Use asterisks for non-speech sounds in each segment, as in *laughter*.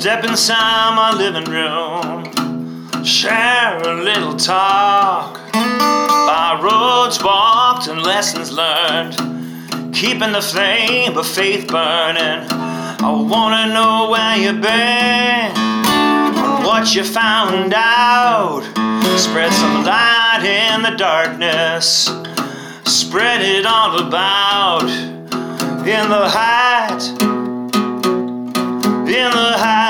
Step inside my living room, share a little talk. By roads walked and lessons learned, keeping the flame of faith burning. I wanna know where you've been, and what you found out. Spread some light in the darkness, spread it all about in the hat, in the hat,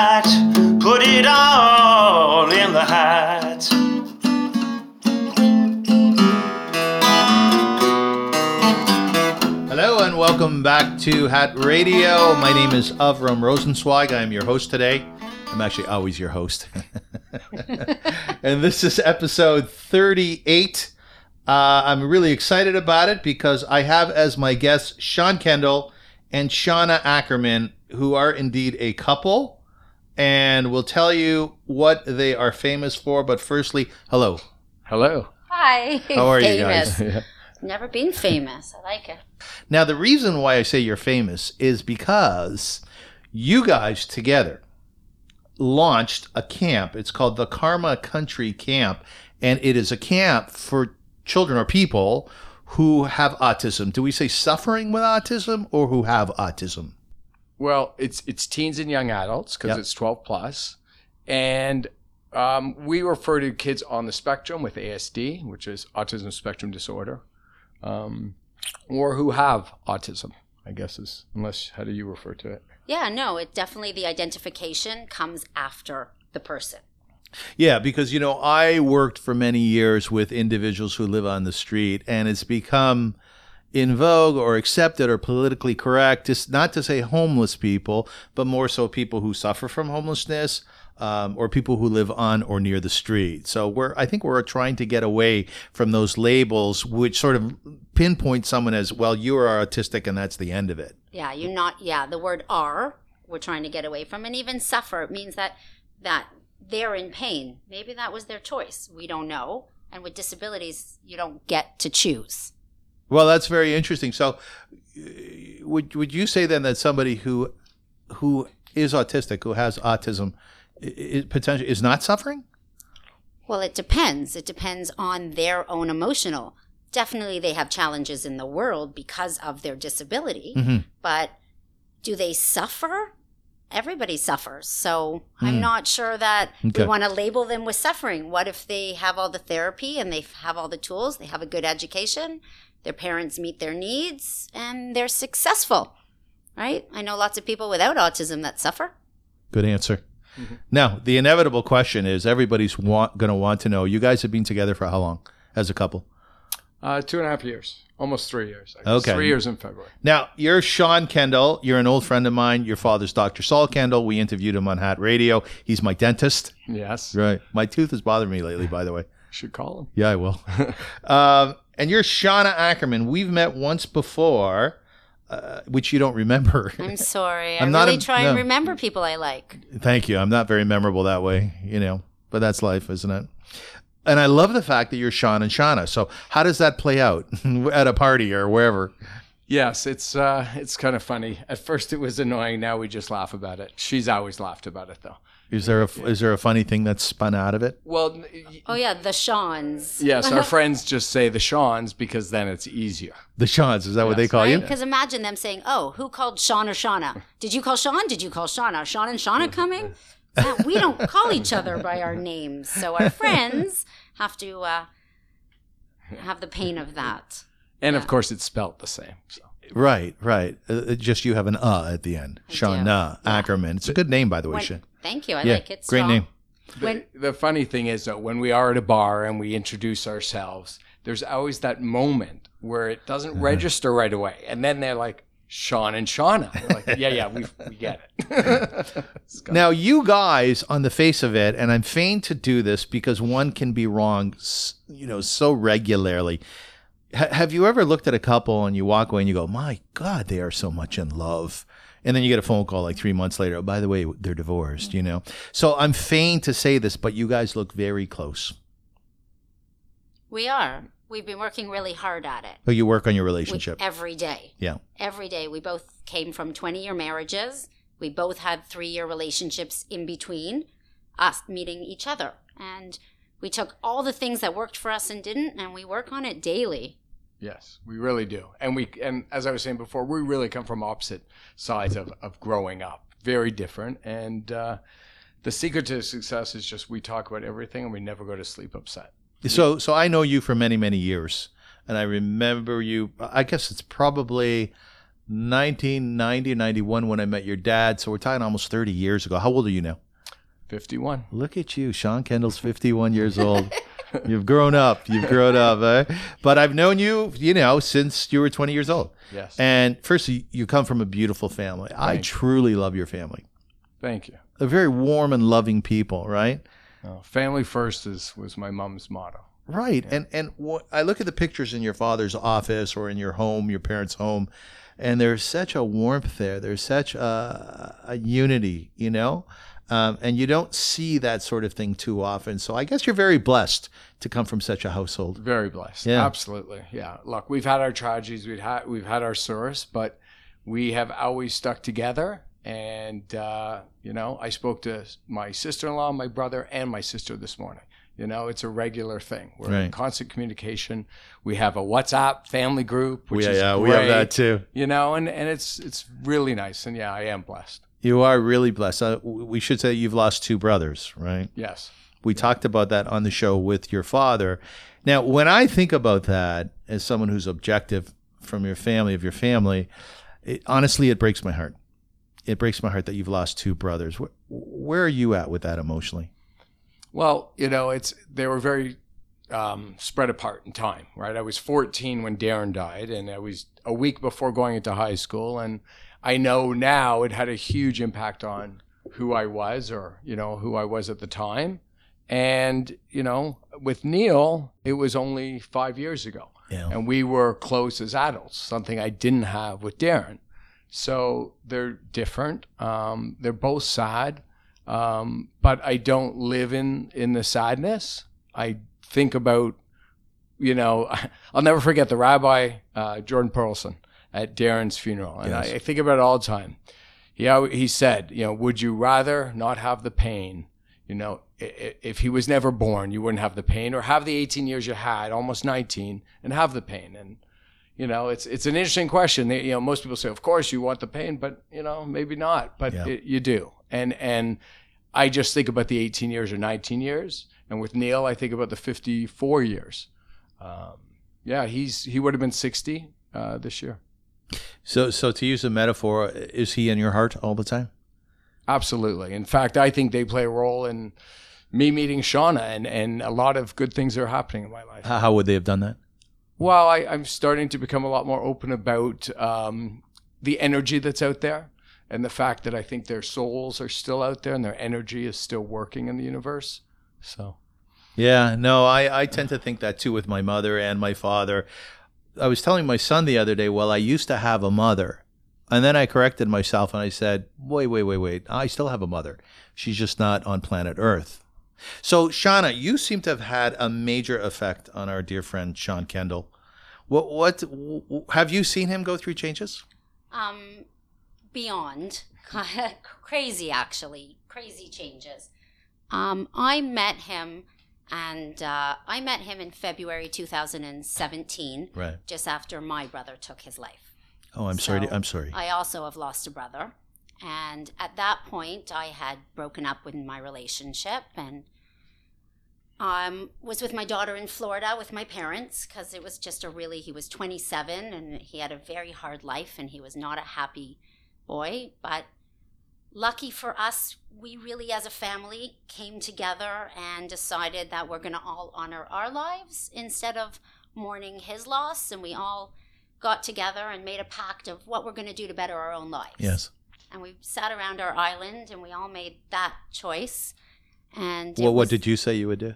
welcome back to Hat Radio. My name is Avram Rosenzweig. I am your host today. I'm actually always your host. *laughs* and this is episode 38. Uh, I'm really excited about it because I have as my guests Shawn Kendal and Shawna Ackerman, who are indeed a couple, and will tell you what they are famous for. But firstly, hello. Hello. Hi. How are you famous. guys? *laughs* Never been famous. I like it. Now, the reason why I say you're famous is because you guys together launched a camp. It's called the Karma Country Camp, and it is a camp for children or people who have autism. Do we say suffering with autism or who have autism? Well, it's it's teens and young adults because Yep. it's 12 plus, and um, we refer to kids on the spectrum with ASD, which is autism spectrum disorder, um, or who have autism. I guess is unless how do you refer to it? Yeah, no, it definitely the identification comes after the person. Yeah, because you know, I worked for many years with individuals who live on the street, and it's become in vogue or accepted or politically correct, just not to say homeless people, but more so people who suffer from homelessness. Um, or people who live on or near the street. So we're, I think we're trying to get away from those labels, which sort of pinpoint someone as, well, you are autistic and that's the end of it. Yeah, you're not yeah, the word are we're trying to get away from and even suffer means that that they're in pain. Maybe that was their choice. We don't know. And with disabilities, you don't get to choose. Well, that's very interesting. So, would would you say then that somebody who who is autistic, who has autism, is potentially is not suffering? Well, it depends. It depends on their own emotional. Definitely, they have challenges in the world because of their disability. Mhm. But do they suffer? Everybody suffers. So I'm Hmm. not sure that Okay. we want to label them with suffering. What if they have all the therapy and they have all the tools? They have a good education, their parents meet their needs, and they're successful, right? I know lots of people without autism that suffer. Good answer. Now, the inevitable question is everybody's want, going to want to know. You guys have been together for how long as a couple? Uh, two and a half years, almost three years. Okay. three years in February. Now, you're Shawn Kendal. You're an old friend of mine. Your father's Dr. Saul Kendal. We interviewed him on Hat Radio. He's my dentist. Yes, Right. My tooth has bothered me lately, by the way. *laughs* should call him. Yeah, I will. *laughs* um, and you're Shawna Ackerman. We've met once before, uh, which you don't remember. *laughs* I'm sorry. I'm I not really a- try no. and remember people I like. Thank you. I'm not very memorable that way, you know, but that's life, isn't it? And I love the fact that you're Shawn and Shawna. So how does that play out *laughs* at a party or wherever? Yes, it's uh, it's kind of funny. At first, it was annoying. Now we just laugh about it. She's always laughed about it, though. Is there a is there a funny thing that's spun out of it? Well, Oh yeah, the Shawns. yes, our *laughs* friends just say the Shawns because then it's easier. The Shawn's, is that what they Yes. call you? Because imagine them saying, "Oh, who called Shawn or Shawna? Did you call Shawn? Did you call Shawna? Shawn and Shawna coming?" *laughs* Uh, we don't call each other by our names, so our *laughs* friends have to uh, have the pain of that. And of course, it's spelt the same. So. Right, right. Uh, uh, just you have an uh at the end. I do. Shawna Ackerman. It's a good name, by the way. When- Sha- thank you. I yeah, like it. great strong. name. When The funny thing is, though, when we are at a bar and we introduce ourselves, there's always that moment where it doesn't Uh-huh. register right away, and then they're like, "Shawn and Shawna." Like, *laughs* "Yeah, yeah, we we get it." *laughs* Now, you guys, on the face of it, and I'm fain to do this because one can be wrong, you know, so regularly. Ha- have you ever looked at a couple and you walk away and you go, "My God, they are so much in love," and then you get a phone call like three months later. Oh, by the way, they're divorced. You know. So I'm fain to say this, but you guys look very close. we are, we've been working really hard at it. Oh, you work on your We- relationship. every day. yeah. Every day. We both came from 20 year marriages. We both had three year relationships in between us meeting each other. And we took all the things that worked for us and didn't, and we work on it daily. Yes, we really do. And we and as I was saying before, we really come from opposite sides of, of growing up. Very different. And uh, the secret to success is just we talk about everything and we never go to sleep upset. So, so I know you for many, many years, and I remember you. I guess it's probably 1990, 91 when I met your dad. So we're talking almost 30 years ago. How old are you now? 51. Look at you, Shawn Kendal's 51 years old. *laughs* You've grown up. You've grown up. Eh? But I've known you, you know, since you were 20 years old. Yes. And first, you you come from a beautiful family. I Thank you. truly love your family. Thank you. They're very warm and loving people, right? Uh, family first is was my mom's motto. Right. And and what, I look at the pictures in your father's office or in your home, your parents' home, and there's such a warmth there. There's such a, a unity, you know? Um, and you don't see that sort of thing too often. So I guess you're very blessed to come from such a household. Very blessed. Yeah. Absolutely. Yeah. Look, we've had our tragedies, we've had we've had our sorrows, but we have always stuck together. And uh, you know, I spoke to my sister-in-law, my brother, and my sister this morning. You know, it's a regular thing. We're in constant communication. We have a WhatsApp family group, which yeah, is yeah, great, we have that too. You know, and, and it's it's really nice. And yeah, I am blessed. You are really blessed. Uh, we should say you've lost two brothers, right? Yes. We talked about that on the show with your father. Now, when I think about that as someone who's objective from your family, of your family, it, honestly, it breaks my heart. It breaks my heart that you've lost two brothers. Where, where are you at with that emotionally? Well, you know, it's they were very um, spread apart in time, right? I was 14 when Darren died, and I was a week before going into high school, and I know now it had a huge impact on who I was, or you know, who I was at the time. And you know, with Neil, it was only five years ago, Yeah. and we were close as adults, something I didn't have with Darren. So they're different. Um, they're both sad, um, but I don't live in in the sadness. I think about, you know, *laughs* I'll never forget the rabbi uh, Jordan Pearlson at Darren's funeral, and Yes. I, I think about it all the time. He he said, you know, would you rather not have the pain? You know, if he was never born, you wouldn't have the pain, or have the 18 years you had, almost 19, and have the pain. And you know, it's it's an interesting question. You know, most people say, of course, you want the pain, but you know, maybe not. But Yeah. it, you do. And and I just think about the 18 years or 19 years, and with Neil, I think about the 54 years. Um, yeah, he's he would have been 60 uh, this year. So, so to use a metaphor, is he in your heart all the time? Absolutely. In fact, I think they play a role in me meeting Shawna and, and a lot of good things are happening in my life. How, would they have done that? Well, I, I'm starting to become a lot more open about um, the energy that's out there and the fact that I think their souls are still out there and their energy is still working in the universe. So, Yeah, no, I, I tend to think that too with my mother and my father. I was telling my son the other day, well, I used to have a mother. And then I corrected myself and I said, wait, wait, wait, wait. I still have a mother. She's just not on planet Earth. So, Shawna, you seem to have had a major effect on our dear friend Shawn Kendal. What, what, have you seen him go through changes? um, beyond *laughs* crazy actually crazy changes um, i met him and uh, i met him in february 2017 Right. just after my brother took his life Oh, I'm sorry. To, I'm sorry. i also have lost a brother and at that point i had broken up with my relationship and um, was with my daughter in Florida with my parents because it was just a really, he was 27 and he had a very hard life and he was not a happy boy. But lucky for us, we really as a family came together and decided that we're going to all honor our lives instead of mourning his loss. And we all got together and made a pact of what we're going to do to better our own lives yes. and we sat around our island and we all made that choice. And it Well, what did you say you would do?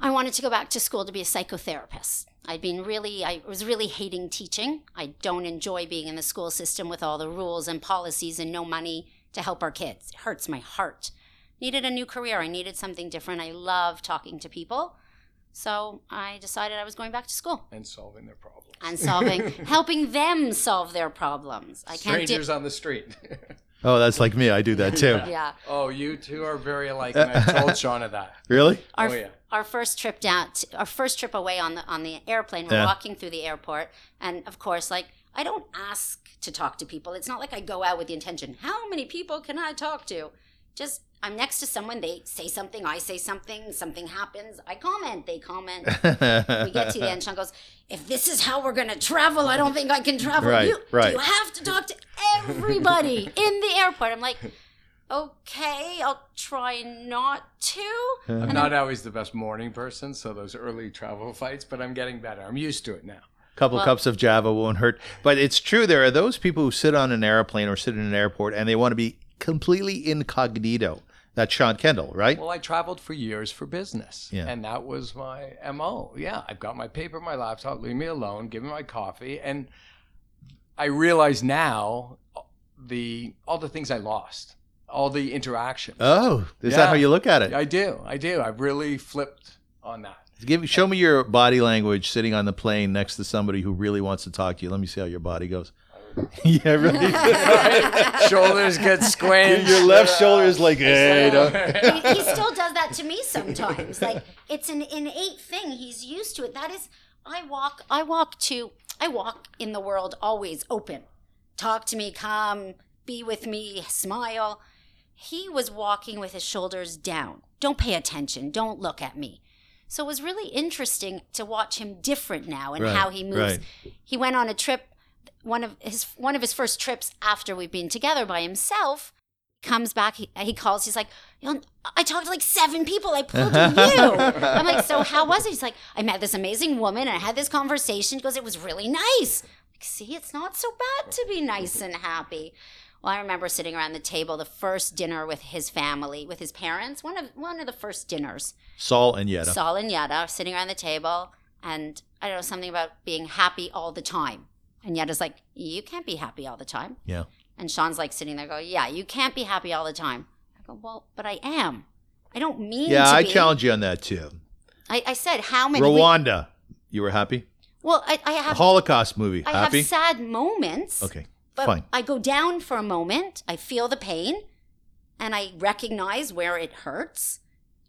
I wanted to go back to school to be a psychotherapist. I'd been really, I was really hating teaching. I don't enjoy being in the school system with all the rules and policies and no money to help our kids. It hurts my heart. Needed a new career. I needed something different. I love talking to people. So I decided I was going back to school and solving their problems. and solving, *laughs* helping them solve their problems. I can't do, Strangers on the street. *laughs* Oh, that's like me. I do that too. Yeah. Oh, you two are very alike. And I told *laughs* Shauna that. Really? Our, Oh, yeah. our first trip down, to, our first trip away on the on the airplane. We're Yeah. walking through the airport, and of course, like I don't ask to talk to people. It's not like I go out with the intention. How many people can I talk to? Just I'm next to someone. They say something. I say something. Something happens. I comment. They comment. we get to the end. *laughs* Sean goes, "If this is how we're gonna travel, I don't think I can travel. Right, you, right. you have to talk to everybody *laughs* in the airport." I'm like, "Okay, I'll try not to." I'm not always the best morning person, so those early travel *laughs* fights, but I'm getting better. I'm used to it now. Couple Well- cups of Java won't hurt. But it's true. There are those people who sit on an airplane or sit in an airport and they want to be completely incognito. That's Shawn Kendal, right? Well, I traveled for years for business, Yeah. and that was my mo. Yeah, I've got my paper, my laptop. Leave me alone. Give me my coffee, and I realize now uh, the all the things I lost, all the interactions. Oh, is that how you look at it? I do, I do. I've really flipped on that. Give show me your body language sitting on the plane next to somebody who really wants to talk to you. Let me see how your body goes. *laughs* yeah, really. *laughs* Shoulders get squanched. your left shoulder is like, hey, he, he still does that to me sometimes. Like it's an innate thing. He's used to it. That is, I walk. I walk to. I walk in the world always open. Talk to me. Come. Be with me. Smile. He was walking with his shoulders down. Don't pay attention. Don't look at me. So it was really interesting to watch him different now and Right, how he moves. right. He went on a trip. One of his one of his first trips after we've been together by himself comes back. He, he calls. He's like, I talked to like seven people. I pulled *laughs* you. I'm like, so how was it? He's like, I met this amazing woman and I had this conversation. He goes, it was really nice. Like, see, it's not so bad to be nice and happy. Well, I remember sitting around the table, the first dinner with his family, with his parents. One of one of the first dinners. Saul and Yetta. Saul and Yetta sitting around the table, and I don't know something about being happy all the time. And Yetta's like, you can't be happy all the time. Yeah. And Shawn's like sitting there, go, yeah, you can't be happy all the time. I go, well, but I am. I don't mean Yeah, I be. challenge you on that too. I, I said how many? Rwanda. You were happy? well, I, I A have. Holocaust movie. I happy? have sad moments. okay. But Fine. I go down for a moment. I feel the pain, and I recognize where it hurts.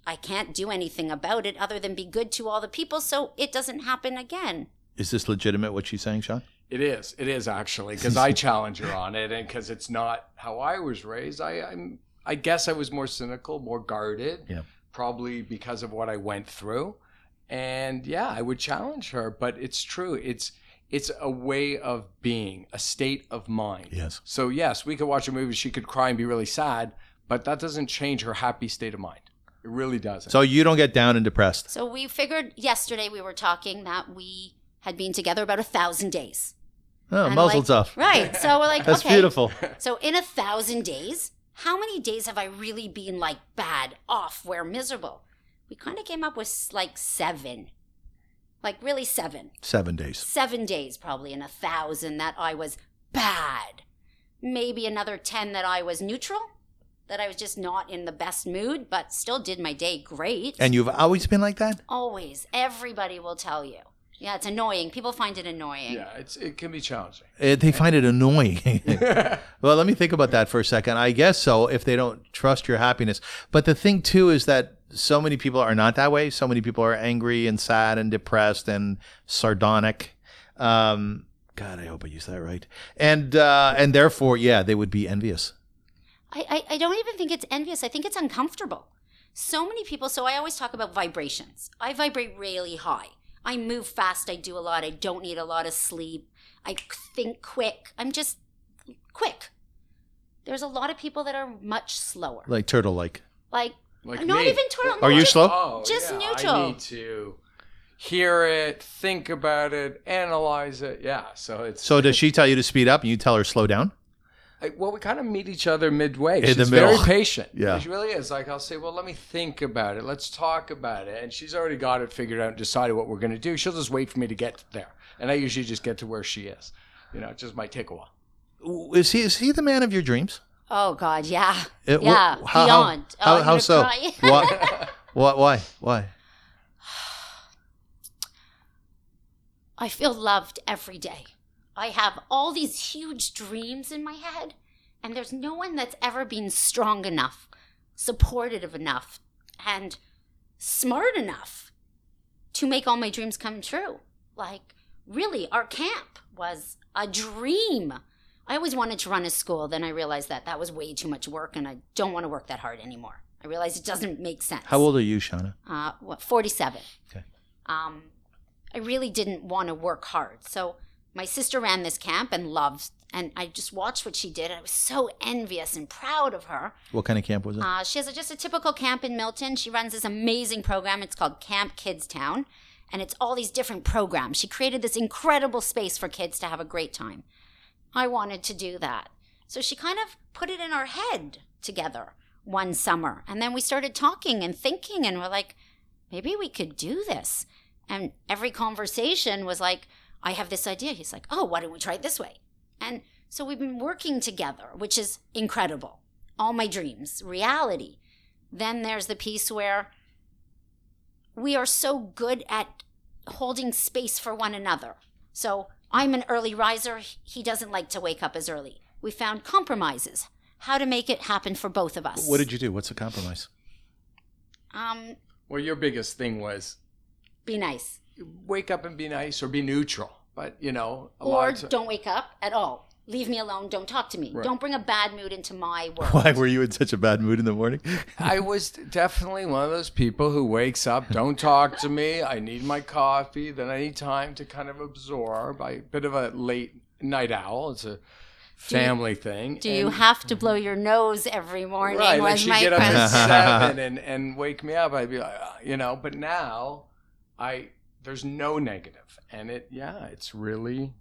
I can't do anything about it other than be good to all the people, so it doesn't happen again. Is this legitimate what she's saying, Shawn? It is. It is actually because I challenge her on it, and because it's not how I was raised. I, I'm. I guess I was more cynical, more guarded. Yeah. Probably because of what I went through, and yeah, I would challenge her. But it's true. It's it's a way of being, a state of mind. Yes. So yes, we could watch a movie. She could cry and be really sad, but that doesn't change her happy state of mind. It really doesn't. So you don't get down and depressed. So we figured yesterday we were talking that we had been together about a thousand days. Oh, And muzzle like- tough. Right. So we're like, *laughs* That's okay. beautiful. So in a thousand days, how many days have I really been like bad, off, where miserable? We kind of came up with like seven. Like really seven. Seven days. Seven days probably in a thousand that I was bad. Maybe another 10 that I was neutral, that I was just not in the best mood, but still did my day great. And you've always been like that? Always. Everybody will tell you. Yeah, it's annoying. People find it annoying. yeah, it's it can be challenging. Uh, they find it annoying. *laughs* *laughs* well, let me think about that for a second. I guess so if they don't trust your happiness. But the thing too is that so many people are not that way. So many people are angry and sad and depressed and sardonic. Um, God, I hope I used that right. And uh, and therefore, yeah, they would be envious. I, I, I don't even think it's envious. I think it's uncomfortable. So many people, so I always talk about vibrations. I vibrate really high. I move fast. I do a lot. I don't need a lot of sleep. I think quick. I'm just quick. There's a lot of people that are much slower. Like turtle like. Like, Like not me. even turtle. Are no, you just- slow? Oh, Just yeah, neutral. I need to hear it, think about it, analyze it. Yeah. So it's So does she tell you to speed up and you tell her slow down? I, well, we kind of meet each other midway. In She's the very *laughs* patient. Yeah. she really is. Like I'll say, well, let me think about it. Let's talk about it, and she's already got it figured out and decided what we're going to do. She'll just wait for me to get there, and I usually just get to where she is. You know, it just might take a while. Is he is he the man of your dreams? Oh, God, yeah. It- yeah, how- how- beyond. Oh, how- how so? What? *laughs* what? Why? Why? *sighs* I feel loved every day. I have all these huge dreams in my head, And there's no one that's ever been strong enough, supportive enough, and smart enough to make all my dreams come true. Like, really, our camp was a dream. I always wanted to run a school. Then I realized that that was way too much work and I don't want to work that hard anymore. I realized it doesn't make sense. How old are you, Shawna? Uh, what, 47. Okay. Um, I really didn't want to work hard. So my sister ran this camp and loved, and I just watched what she did. And I was so envious and proud of her. What kind of camp was it? Uh, she has a, just a typical camp in Milton. She runs this amazing program. It's called Camp Kids Town, and it's all these different programs. She created this incredible space for kids to have a great time. I wanted to do that. So she kind of put it in our head together one summer. And then we started talking and thinking, and we're like, maybe we could do this. And every conversation was like, I have this idea. He's like, oh, why don't we try it this way? And so we've been working together, which is incredible. All my dreams, reality. Then there's the piece where we are so good at holding space for one another. So I'm an early riser. He doesn't like to wake up as early. We found compromises, how to make it happen for both of us. What did you do? What's a compromise? Um, Well, your biggest thing was be nice. wake up and be nice or be neutral. But, you know, a Or lot of ti- don't wake up at all. Leave me alone. Don't talk to me. Right. Don't bring a bad mood into my *laughs* world. Why were you in such a bad mood in the morning? I was definitely one of those people who wakes up, don't talk to me. I need my coffee. Then I need time to kind of absorb. I bit of a late night owl. It's a family thing. Do you have to blow your nose every morning? right? Like she'd my get up at seven *laughs* *laughs* and, and wake me up. I'd be like, uh, you know. But now, I there's no negative, and it yeah, it's really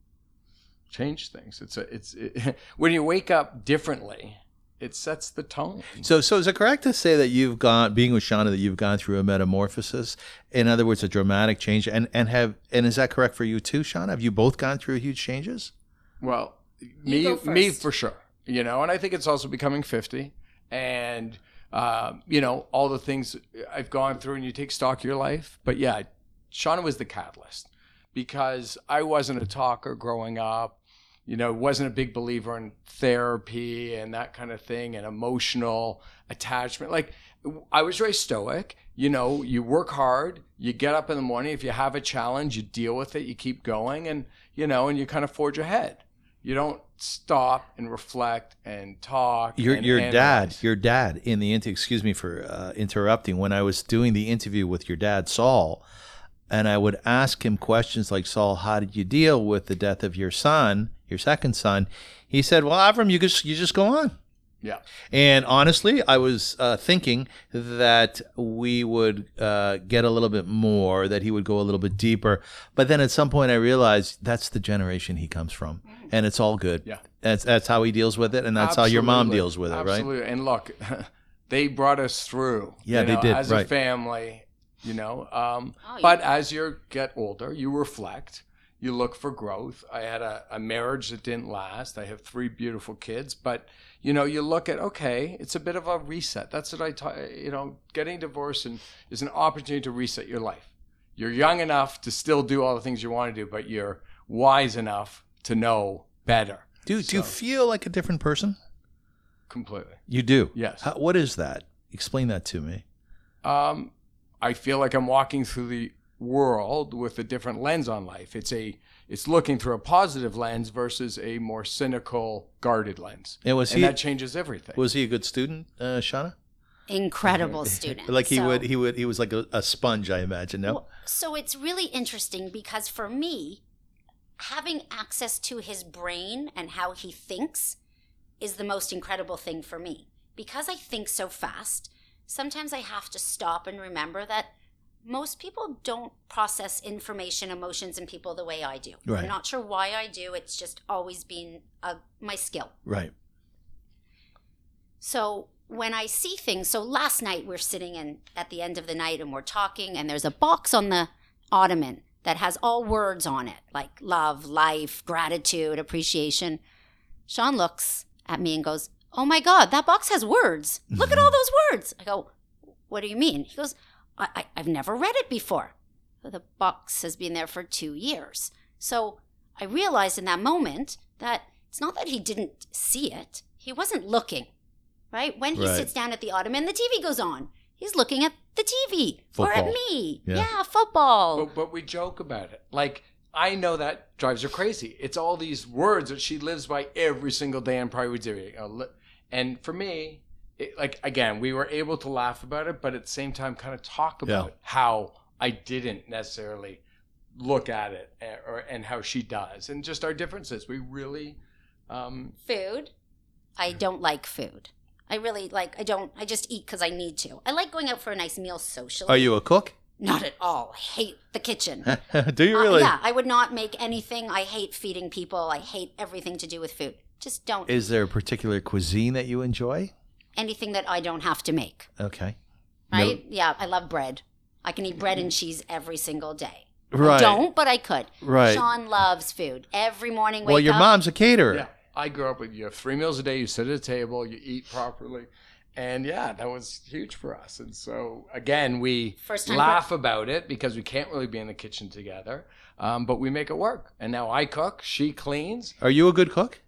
changed things. It's a it's it, *laughs* when you wake up differently, it sets the tone. So, so is it correct to say that you've gone, being with Shawna, that you've gone through a metamorphosis? In other words, a dramatic change, and and have, and is that correct for you too, Shawna? Have you both gone through huge changes? Well, me, me for sure. You know, and I think it's also becoming fifty, and um, you know all the things I've gone through, and you take stock of your life. But yeah, Shawna was the catalyst because I wasn't a talker growing up. You know, wasn't a big believer in therapy and that kind of thing, and emotional attachment. Like I was very stoic. You know, you work hard, you get up in the morning. If you have a challenge, you deal with it, you keep going, and you know, and you kind of forge ahead. You don't stop and reflect and talk. Your and your dad, your dad in the excuse me for uh, interrupting. When I was doing the interview with your dad, Saul, and I would ask him questions like, Saul, how did you deal with the death of your son, your second son? He said, Well, Avram, you just you just go on. yeah, And honestly, I was uh, thinking that we would uh, get a little bit more, that he would go a little bit deeper. But then at some point, I realized that's the generation he comes from, and it's all good. Yeah. that's that's how he deals with it, and that's how your mom Absolutely. deals with it, right? Absolutely. And look, *laughs* they brought us through. Yeah, you they know, did, As right. a family, you know. Um, Oh, but yeah. as you get older, you reflect. You look for growth. I had a, a marriage that didn't last. I have three beautiful kids, but you know, you look at okay, it's a bit of a reset. That's what I taught. You know, getting divorced and is an opportunity to reset your life. You're young enough to still do all the things you want to do, but you're wise enough to know better. Do do you feel like a different person? Completely. You do. Yes. How, what is that? Explain that to me. um, I feel like I'm walking through the world with a different lens on life. It's a it's looking through a positive lens versus a more cynical, guarded lens, And was and he that changes everything. was he a good student, uh, Shawna? Incredible *laughs* student. Like he So- would he would he was like a, a sponge, I imagine. No. Well, so it's really interesting because for me, having access to his brain and how he thinks is the most incredible thing for me. Because I think so fast, sometimes I have to stop and remember that most people don't process information, emotions, and people the way I do. Right. I'm not sure why I do. It's just always been uh, my skill. Right. So when I see things, so last night we're sitting in at the end of the night and we're talking, and there's a box on the ottoman that has all words on it, like love, life, gratitude, appreciation. Shawn looks at me and goes, Oh my God, that box has words. Look at all mm-hmm. those words. I go, What do you mean? He goes, I, I, I've never read it before. The box has been there for two years. So I realized in that moment that it's not that he didn't see it, he he wasn't looking, right? When he Right. sits down at the ottoman, the TV goes on. He's looking at the TV or at me. Yeah. Yeah, football. But, but we joke about it. Like, I know that drives her crazy. It's all these words that she lives by every single day and probably would uh, do it. You know, li- And for me, it, like, again, we were able to laugh about it, but at the same time, kind of talk about Yeah. how I didn't necessarily look at it eh, or, and how she does and just our differences. We really, um, food. I don't like food. I really like. I don't. I just eat because I need to. I like going out for a nice meal socially. Are you a cook? Not at all. I hate the kitchen. *laughs* Do you Uh, really? yeah, I would not make anything. I hate feeding people. I hate everything to do with food. Just don't. Is there a particular cuisine that you enjoy? anything that I don't have to make. Okay. No- Right? Yeah, I love bread. I can eat bread and cheese every single day. Right. I don't, but I could. Right. Shawn loves food. Every morning, wake well, your up. mom's a caterer. yeah. I grew up with you have three meals a day, you sit at a table, you eat properly. And yeah, that was huge for us. And so again, we First time laugh about it because we can't really be in the kitchen together. Um, but we make it work. And now I cook, she cleans. Are you a good cook?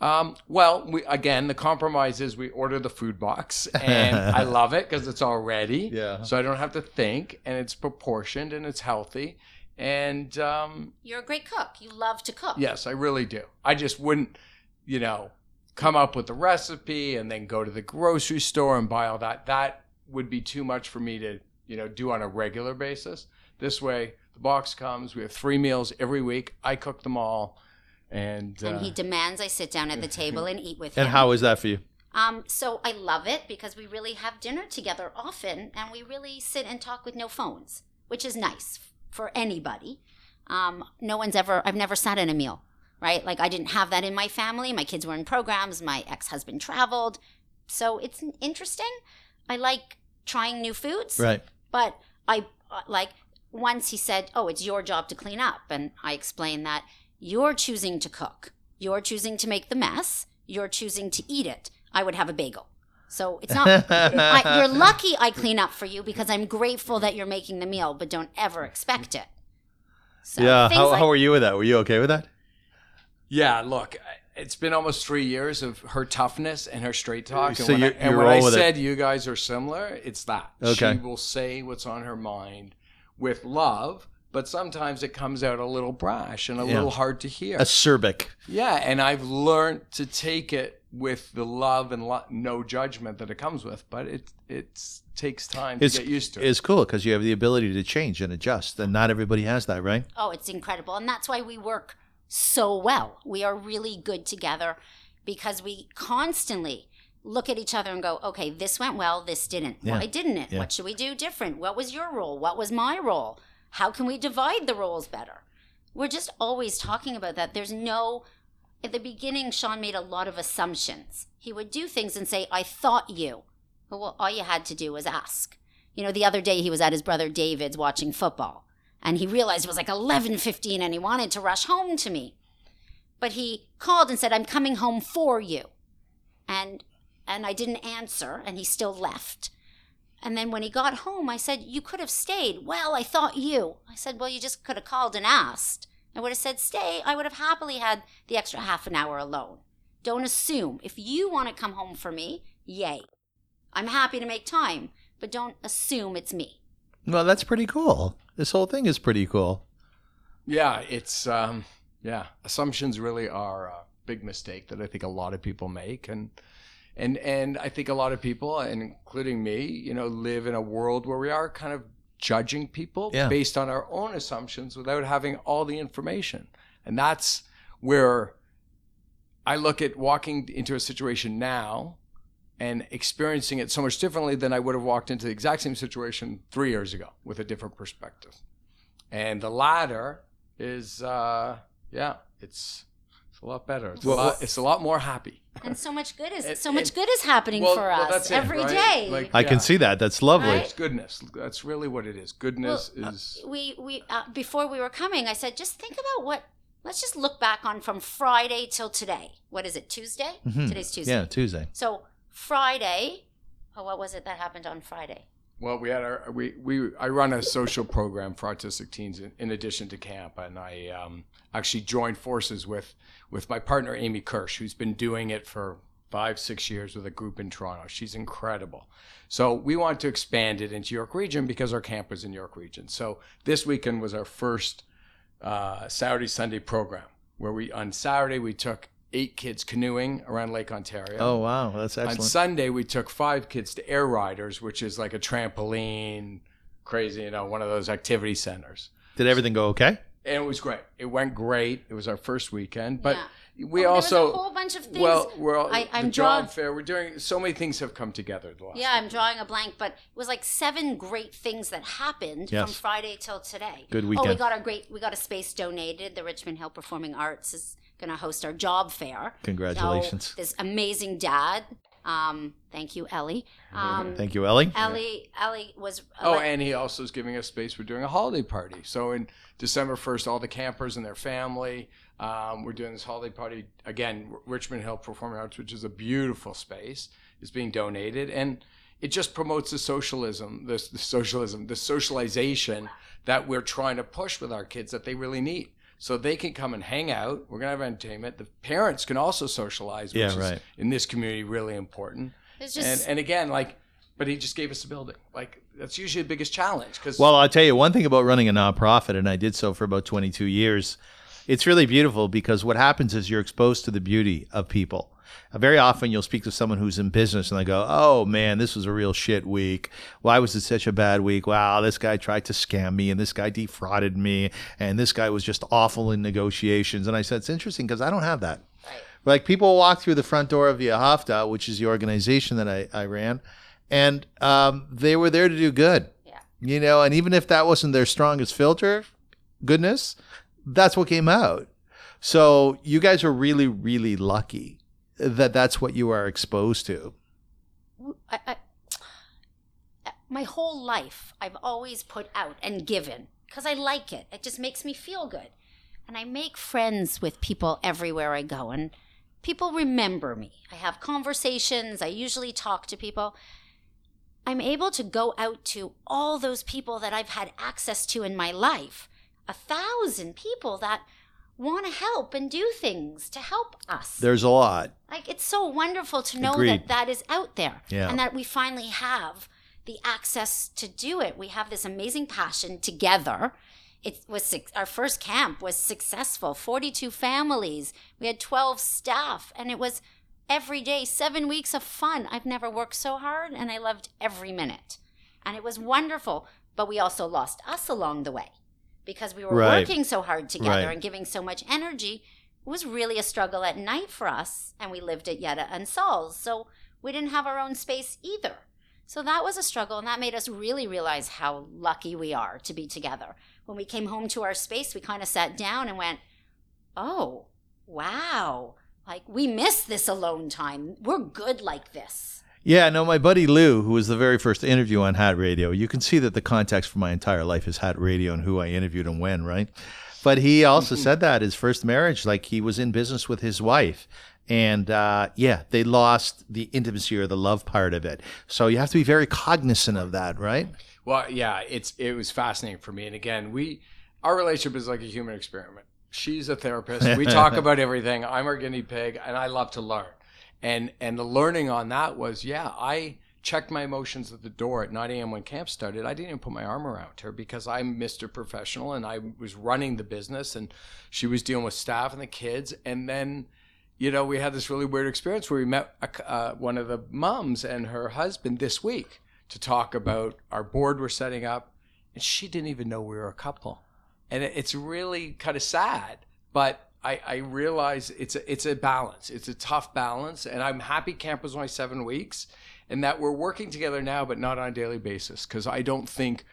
Um, well, we again the compromise is we order the food box, and *laughs* I love it because it's all ready. Yeah. So I don't have to think, and it's proportioned and it's healthy. And um, You're a great cook. You love to cook. yes, I really do. I just wouldn't, you know, come up with the recipe and then go to the grocery store and buy all that. That would be too much for me to, you know, do on a regular basis. This way, the box comes. We have three meals every week. I cook them all, and, And uh, he demands I sit down at the *laughs* table and eat with him. And how is that for you? Um, so I love it because we really have dinner together often, and we really sit and talk with no phones, which is nice for anybody. Um, no one's ever. I've never sat in a meal, right? Like I didn't have that in my family. My kids were in programs. My ex-husband traveled, so it's interesting. I like trying new foods, Right. but I uh, like once he said, "Oh, it's your job to clean up," and I explained that you're choosing to cook, you're choosing to make the mess, you're choosing to eat it. I would have a bagel. So it's not. I, *laughs* you're lucky I clean up for you because I'm grateful that you're making the meal, but don't ever expect it. So yeah. How, like- how were you with that? Were you okay with that? Yeah, look, it's been almost three years of her toughness and her straight talk. And So when, you're- I, and you're when I all with it. said you guys are similar, it's that. Okay. She will say what's on her mind with love, but sometimes it comes out a little brash and a Yeah. little hard to hear. Acerbic. yeah, and I've learned to take it with the love and lo- no judgment that it comes with, but it it takes time to get used to it. it's cool because you have the ability to change and adjust, and not everybody has that, right? Oh, it's incredible. And that's why we work so well. We are really good together because we constantly look at each other and go, okay, this went well, this didn't. Yeah. Why didn't it? Yeah. What should we do different? What was your role? What was my role? How can we divide the roles better? We're just always talking about that. There's no, at the beginning, Shawn made a lot of assumptions. He would do things and say, I thought you. Well, all you had to do was ask. You know, the other day he was at his brother David's watching football and he realized it was like 11:15 and he wanted to rush home to me. But he called and said, "I'm coming home for you." And and I didn't answer and he still left. And then when he got home, I said, "You could have stayed." "Well, I thought you." I said, "Well, you just could have called and asked." I would have said, "Stay." I would have happily had the extra half an hour alone. Don't assume. If you want to come home for me, yay. I'm happy to make time, but don't assume it's me. Well, that's pretty cool. This whole thing is pretty cool. Yeah, it's um, yeah. Assumptions really are a big mistake that I think a lot of people make, and and and I think a lot of people, and including me, you know, live in a world where we are kind of judging people Yeah. based on our own assumptions without having all the information, and that's where I look at walking into a situation now and experiencing it so much differently than I would have walked into the exact same situation three years ago with a different perspective. And the latter is, uh, yeah, it's it's a lot better. It's, Well, a lot, it's a lot more happy. And so much good is *laughs* And- so much and- good is happening Well- for well, us that's it, every right? day. Like- I can see that. That's lovely. Right? It's goodness. That's really what it is. Goodness Well, uh, is. we we uh, before we were coming, I said just think about what. Let's just look back on from Friday till today. What is it? Tuesday. Mhm. Today's Tuesday. Yeah, Tuesday. So Friday. Oh, what was it that happened on Friday? Well, we had our we we I run a social program for autistic teens in, in addition to camp, and I um, actually joined forces with with my partner Amy Kirsch, who's been doing it for five, six years with a group in Toronto. She's incredible. So we want to expand it into York Region because our camp was in York Region. So this weekend was our first uh, Saturday Sunday program where we on Saturday we took eight kids canoeing around Lake Ontario. Oh wow, that's excellent. On. Sunday, we took five kids to Air Riders, which is like a trampoline, crazy, you know, one of those activity centers. Did everything go okay? And it was great. It went great. It was our first weekend, but Yeah. we Oh, also there was a whole bunch of things. well, we're all, I- the I'm job drawn- fair. We're doing so many things have come together. The last yeah, I'm drawing a blank, but it was like seven great things that happened from Friday till today. Good weekend. Oh, we got our great. We got a space donated. The Richmond Hill Performing Arts is going to host our job fair. Congratulations. So, this amazing dad. Um, thank you, Ellie. Um, Thank you, Ellie. Ellie. Ellie was. Oh, and he also is giving us space. We're doing a holiday party. So in December 1st, all the campers and their family, um, we're doing this holiday party. Again, R- Richmond Hill Performing Arts, which is a beautiful space, is being donated. And it just promotes the socialism, the, the socialism, the socialization that we're trying to push with our kids that they really need. So they can come and hang out. We're going to have entertainment. The parents can also socialize, which Yeah, is in this community really important. it's And, and again, like, but he just gave us a building. Like that's usually the biggest challenge because Well, I'll tell you one thing about running a nonprofit, and I did so for about 22 years. It's really beautiful because what happens is you're exposed to the beauty of people. Uh, Very often you'll speak to someone who's in business and they go, Oh man, this was a real shit week. Why was it such a bad week? Wow, this guy tried to scam me and this guy defrauded me and this guy was just awful in negotiations. And I said, It's interesting because I don't have that. Like people walk through the front door of Ve'ahavta, which is the organization that I, I ran, and um, they were there to do good. Yeah. You know, and even if that wasn't their strongest filter, goodness, that's what came out. So you guys are really, really lucky that that's what you are exposed to. I, I, my whole life, I've always put out and given because I like it. It just makes me feel good. And I make friends with people everywhere I go, and people remember me. I have conversations, I usually talk to people. I'm able to go out to all those people that I've had access to in my life a thousand people that want to help and do things to help us. There's a lot. Like it's so wonderful to know Agreed. that that is out there Yeah. and that we finally have the access to do it. We have this amazing passion together. It was our first camp was successful. 42 families. We had 12 staff and it was every day 7 weeks of fun. I've never worked so hard and I loved every minute. And it was wonderful, but we also lost us along the way because we were Right. working so hard together Right. and giving so much energy it was really a struggle at night for us, and we lived at Yetta and Saul's, so we didn't have our own space either. So that was a struggle, and that made us really realize how lucky we are to be together. When we came home to our space, we kind of sat down and went, Oh, wow. Like, we miss this alone time. We're good like this. Yeah, no, my buddy Lou, who was the very first interview on Hat Radio, you can see that the context for my entire life is Hat Radio and who I interviewed and when, right? But he also said that his first marriage, like he was in business with his wife. And uh, yeah, they lost the intimacy or the love part of it. So you have to be very cognizant of that, right? Well, yeah, it's it was fascinating for me. And again, we our relationship is like a human experiment. She's a therapist. We talk *laughs* about everything. I'm her guinea pig, and I love to learn. And and the learning on that was, yeah, I checked my emotions at the door at 9 a.m. when camp started. I didn't even put my arm around her because I'm Mr. Professional and I was running the business, and she was dealing with staff and the kids. And then, you know, we had this really weird experience where we met uh, one of the moms and her husband this week to talk about our board we're setting up, and she didn't even know we were a couple, and it's really kind of sad. But I, I realize it's a it's a balance. It's a tough balance, and I'm happy camp was only seven weeks, and that we're working together now, but not on a daily basis, because I don't think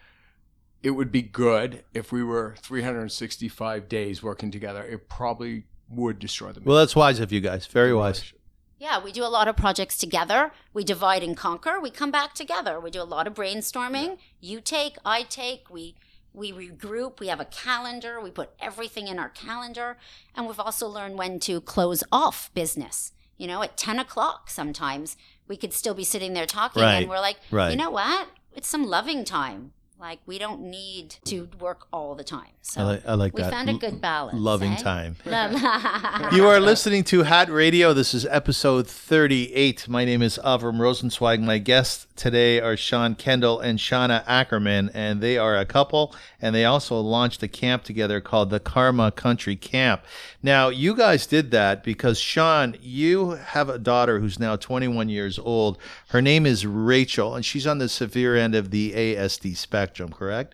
it would be good if we were 365 days working together. It probably would destroy the Well, that's wise of you guys. Very wise. Yeah, we do a lot of projects together. We divide and conquer. We come back together. We do a lot of brainstorming. You take, I take. We we regroup. We have a calendar. We put everything in our calendar, and we've also learned when to close off business. You know, at ten o'clock sometimes we could still be sitting there talking, Right, and we're like, right. you know what? It's some loving time. Like we don't need to work all the time. So I like, I like we that. found a good balance. Loving eh? time. *laughs* You are listening to Hat Radio. This is episode 38. My name is Avram Rosenzweig. My guests today are Shawn Kendal and Shawna Ackerman, and they are a couple, and they also launched a camp together called the Karma Country Camp. Now, you guys did that because, Shawn, you have a daughter who's now 21 years old. Her name is Rachel, and she's on the severe end of the ASD spectrum, correct?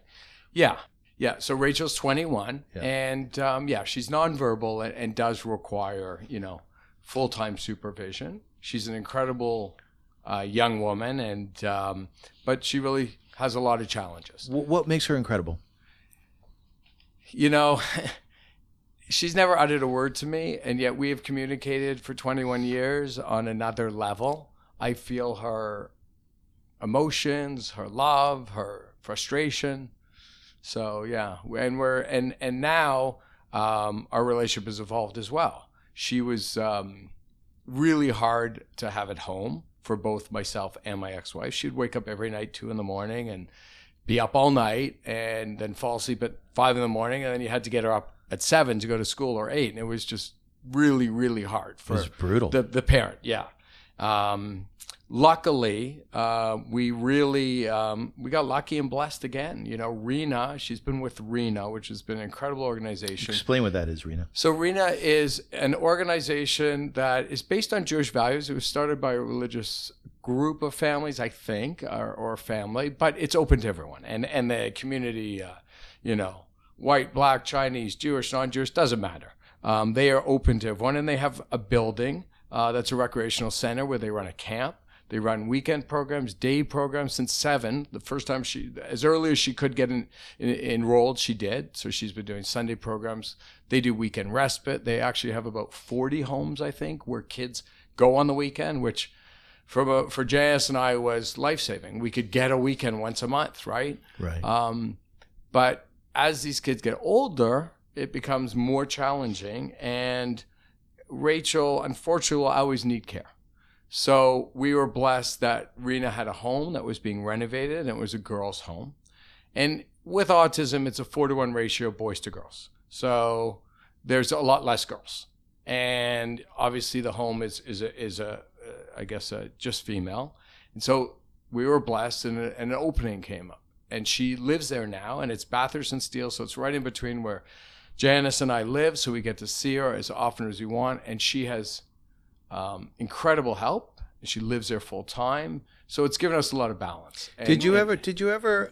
Yeah. Yeah. So Rachel's 21 Yeah. and um, yeah, she's nonverbal and, and does require, you know, full time supervision. She's an incredible uh, young woman and, um, but she really has a lot of challenges. What makes her incredible? You know, *laughs* she's never uttered a word to me and yet we have communicated for 21 years on another level. I feel her emotions, her love, her frustration. So yeah, and we're and and now um, our relationship has evolved as well. She was um, really hard to have at home for both myself and my ex-wife. She'd wake up every night two in the morning and be up all night, and then fall asleep at five in the morning, and then you had to get her up at seven to go to school or eight, and it was just really really hard for brutal. the the parent. Yeah. Um, luckily, uh, we really um, we got lucky and blessed again. You know, Reena. She's been with Reena, which has been an incredible organization. Explain what that is, Reena. So Reena is an organization that is based on Jewish values. It was started by a religious group of families, I think, or, or family, but it's open to everyone, and and the community, uh, you know, white, black, Chinese, Jewish, non-Jewish, doesn't matter. Um, they are open to everyone, and they have a building uh, that's a recreational center where they run a camp. They run weekend programs, day programs since seven. The first time she, as early as she could get in, in, enrolled, she did. So she's been doing Sunday programs. They do weekend respite. They actually have about 40 homes, I think, where kids go on the weekend, which for, for JS and I was life saving. We could get a weekend once a month, right? Right. Um, but as these kids get older, it becomes more challenging. And Rachel, unfortunately, will always need care. So we were blessed that Reena had a home that was being renovated and it was a girl's home. And with autism, it's a four to one ratio boys to girls. So there's a lot less girls. And obviously the home is, is a, is a, I guess, a just female. And so we were blessed and, a, and an opening came up and she lives there now and it's Bathurst and Steeles. So it's right in between where Janice and I live. So we get to see her as often as we want. And she has um, incredible help. She lives there full time, so it's given us a lot of balance. Did you and- ever? Did you ever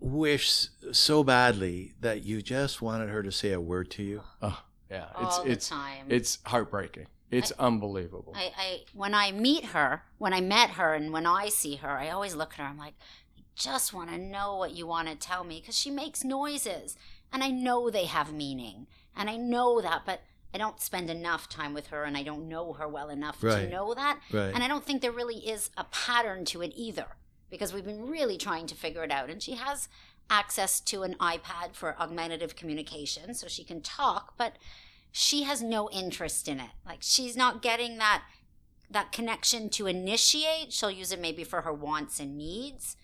wish so badly that you just wanted her to say a word to you? Oh, Yeah, it's all the it's time. it's heartbreaking. It's unbelievable. I, I when I meet her, when I met her, and when I see her, I always look at her. I'm like, I just want to know what you want to tell me because she makes noises, and I know they have meaning, and I know that, but I don't spend enough time with her, and I don't know her well enough Right. to know that, Right. and I don't think there really is a pattern to it either because we've been really trying to figure it out, and she has access to an iPad for augmentative communication, so she can talk, but she has no interest in it. Like she's not getting that that connection to initiate. She'll use it maybe for her wants and needs.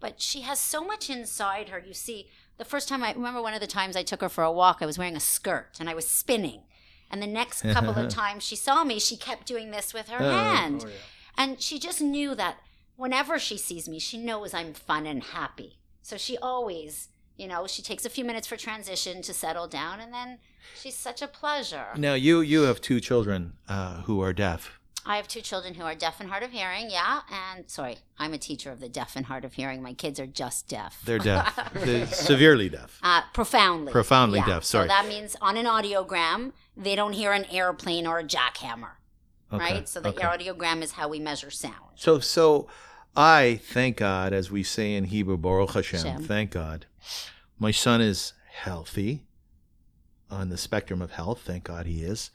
But she has so much inside her. You see, the first time I remember one of the times I took her for a walk, I was wearing a skirt and I was spinning. And the next couple of *laughs* times she saw me, she kept doing this with her Oh. hand. Oh, yeah. And she just knew that whenever she sees me, she knows I'm fun and happy. So she always, you know, she takes a few minutes for transition to settle down, and then she's such a pleasure. Now you you have two children uh, who are deaf. I have two children who are deaf and hard of hearing, yeah. And sorry, I'm a teacher of the deaf and hard of hearing. My kids are just deaf. They're deaf, *laughs* They're severely deaf. uh, profoundly. Profoundly Yeah. deaf, sorry. So that means on an audiogram, they don't hear an airplane or a jackhammer, Okay, right? So the okay. audiogram is how we measure sound. So so I thank God, as we say in Hebrew, Baruch Hashem, Hashem. thank God. My son is healthy on the spectrum of health. Thank God he is.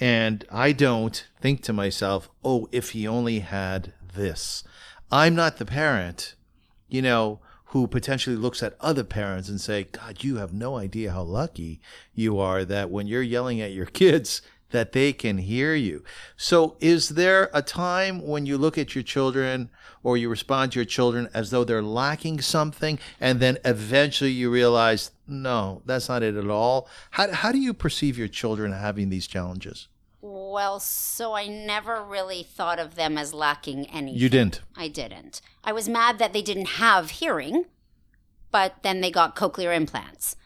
And I don't think to myself, oh, if he only had this. I'm not the parent, you know, who potentially looks at other parents and say, God, you have no idea how lucky you are that when you're yelling at your *laughs* kids, that they can hear you. So, is there a time when you look at your children or you respond to your children as though they're lacking something, and then eventually you realize, no, that's not it at all? How, how do you perceive your children having these challenges? Well, so I never really thought of them as lacking anything. You didn't. I didn't. I was mad that they didn't have hearing, but then they got cochlear implants.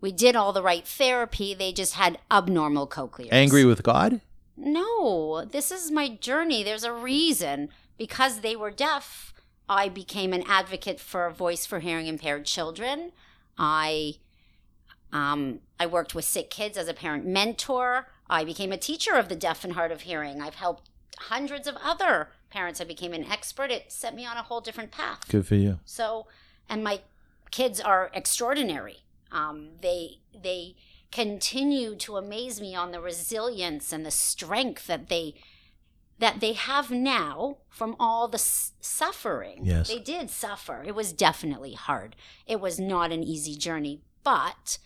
We did all the right therapy, they just had abnormal cochlears. Angry with God? No, this is my journey. There's a reason. Because they were deaf, I became an advocate for a voice for hearing impaired children. I um, I worked with sick kids as a parent mentor. I became a teacher of the deaf and hard of hearing. I've helped hundreds of other parents. I became an expert. It set me on a whole different path. Good for you. So, and my kids are extraordinary. Um, they they continue to amaze me on the resilience and the strength that they that they have now from all the s- suffering. Yes. They did suffer. It was definitely hard. It was not an easy journey, but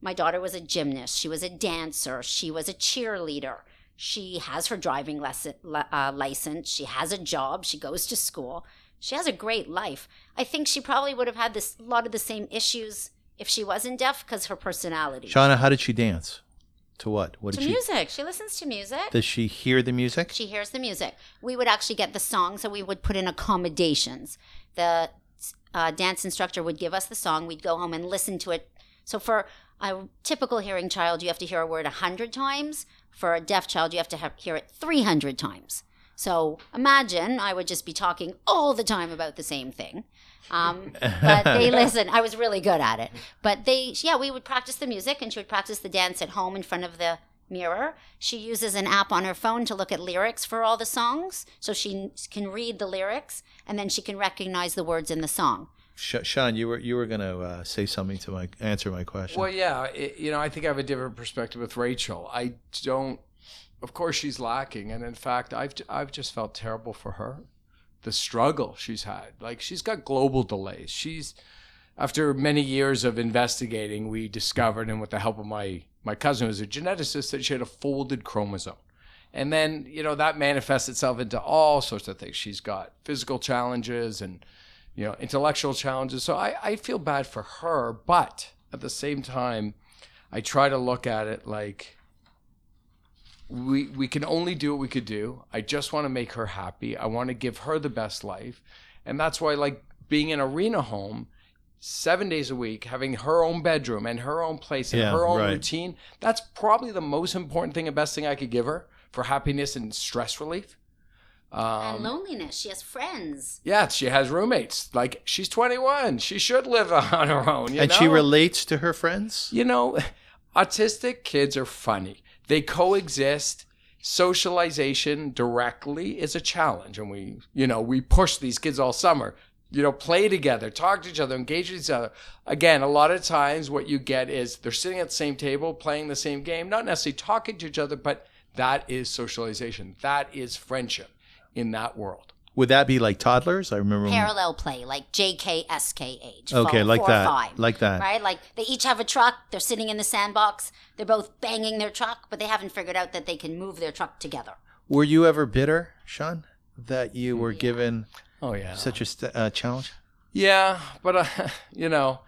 my daughter was a gymnast. She was a dancer. She was a cheerleader. She has her driving lesson, uh, license. She has a job. She goes to school. She has a great life. I think she probably would have had this a lot of the same issues if she wasn't deaf because her personality. Shawna, how did she dance? To what? What to did she? music. She listens to music. Does she hear the music? She hears the music. We would actually get the song, so we would put in accommodations. The uh, dance instructor would give us the song. We'd go home and listen to it. So for a typical hearing child, you have to hear a word a hundred times. For a deaf child, you have to have, hear it three hundred times. So imagine I would just be talking all the time about the same thing. Um, *laughs* but they listen. I was really good at it. But they, yeah, we would practice the music and she would practice the dance at home in front of the mirror. She uses an app on her phone to look at lyrics for all the songs. So she can read the lyrics and then she can recognize the words in the song. Shawn, you were you were gonna uh, say something to my answer my question. Well, yeah, it, you know, I think I have a different perspective with Rachel. I don't. Of course, she's lacking, and in fact, I've I've just felt terrible for her, the struggle she's had. Like she's got global delays. She's after many years of investigating, we discovered, and with the help of my my cousin, who's a geneticist, that she had a folded chromosome. And then, you know, that manifests itself into all sorts of things. She's got physical challenges and you know, intellectual challenges. So I, I feel bad for her, but at the same time, I try to look at it like we we can only do what we could do. I just want to make her happy. I want to give her the best life. And that's why like being in arena home seven days a week, having her own bedroom and her own place and Yeah, her own right. routine, that's probably the most important thing and best thing I could give her for happiness and stress relief. And um, loneliness. She has friends. Yeah, she has roommates. Like she's 21. She should live *laughs* on her own. You and know? she relates to her friends. You know, *laughs* autistic kids are funny. They coexist. Socialization directly is a challenge, and we, you know, we push these kids all summer. You know, play together, talk to each other, engage with each other. Again, a lot of times what you get is they're sitting at the same table, playing the same game, not necessarily talking to each other, but that is socialization. That is friendship in that world. Would that be like toddlers? I remember. when- Parallel play, like JKSK age. Okay, four- like four that, Five, like that. Right? Like they each have a truck. They're sitting in the sandbox. They're both banging their truck, but they haven't figured out that they can move their truck together. Were you ever bitter, Shawn, that you were given Oh yeah. such a st- uh, challenge? Yeah, but uh, *laughs* you know,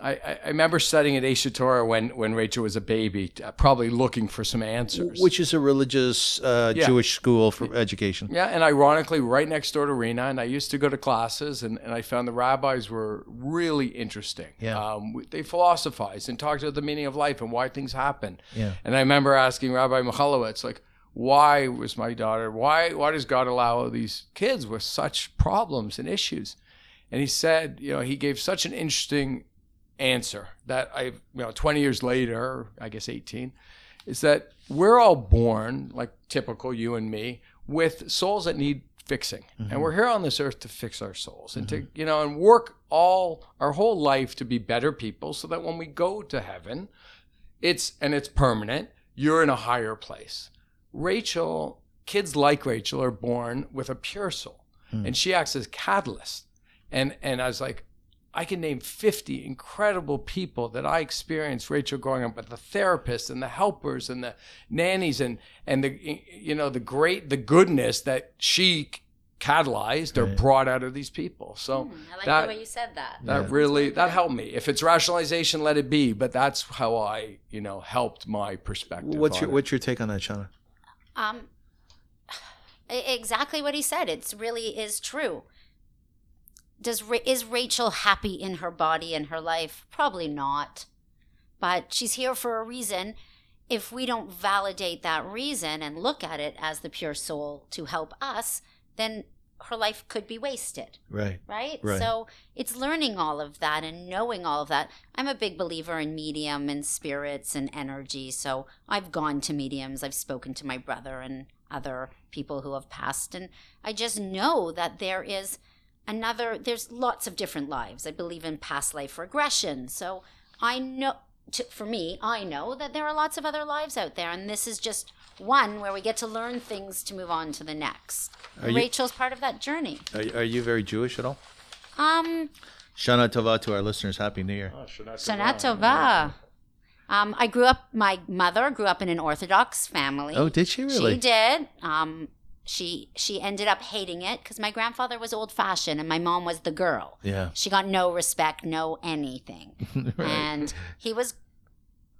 I, I remember studying at Aisha when when Rachel was a baby, uh, probably looking for some answers. Which is a religious uh, Yeah. Jewish school for education. yeah, and ironically, right next door to Reena, and I used to go to classes, and, and I found the rabbis were really interesting. Yeah. um, they philosophized and talked about the meaning of life and why things happen. Yeah. And I remember asking Rabbi Michalowicz, like, why was my daughter, why, why does God allow these kids with such problems and issues? And he said, you know, he gave such an interesting answer that I, you know, 20 years later, I guess 18, is that we're all born, like typical you and me, with souls that need fixing. And mm-hmm. we're here on this earth to fix our souls and to, mm-hmm. you know, and work all our whole life to be better people so that when we go to heaven, it's and it's permanent, you're in a higher place. Rachel, kids like Rachel are born with a pure soul. Hmm. And she acts as catalyst. And and I was like, I can name 50 incredible people that I experienced Rachel growing up with the therapists and the helpers and the nannies and and the you know the great the goodness that she catalyzed or Right. brought out of these people. So Hmm, I like that the way you said that. that Yeah. really that helped me. If it's rationalization, let it be. But that's how I you know helped my perspective. What's your it. What's your take on that, Shawna? Um, *sighs* exactly what he said. It's really is true. Does is Rachel happy in her body and her life? Probably not. But she's here for a reason. If we don't validate that reason and look at it as the pure soul to help us, then her life could be wasted Right. right? Right. So it's learning all of that and knowing all of that. I'm a big believer in medium and spirits and energy. So I've gone to mediums, I've spoken to my brother and other people who have passed. And I just know that there is another, there's lots of different lives. I believe in past life regression. So I know. To, for me, I know that there are lots of other lives out there, and this is just one where we get to learn things to move on to the next. Are you- Rachel's part of that journey. Are, are you very Jewish at all? Um, Shana Tova to our listeners. Happy New Year. Oh, Shana Tova. Um, I grew up. My mother grew up in an Orthodox family. Oh, did she really? She did. Um, she she ended up hating it because my grandfather was old fashioned and my mom was the girl. Yeah. She got no respect, no anything, *laughs* and he was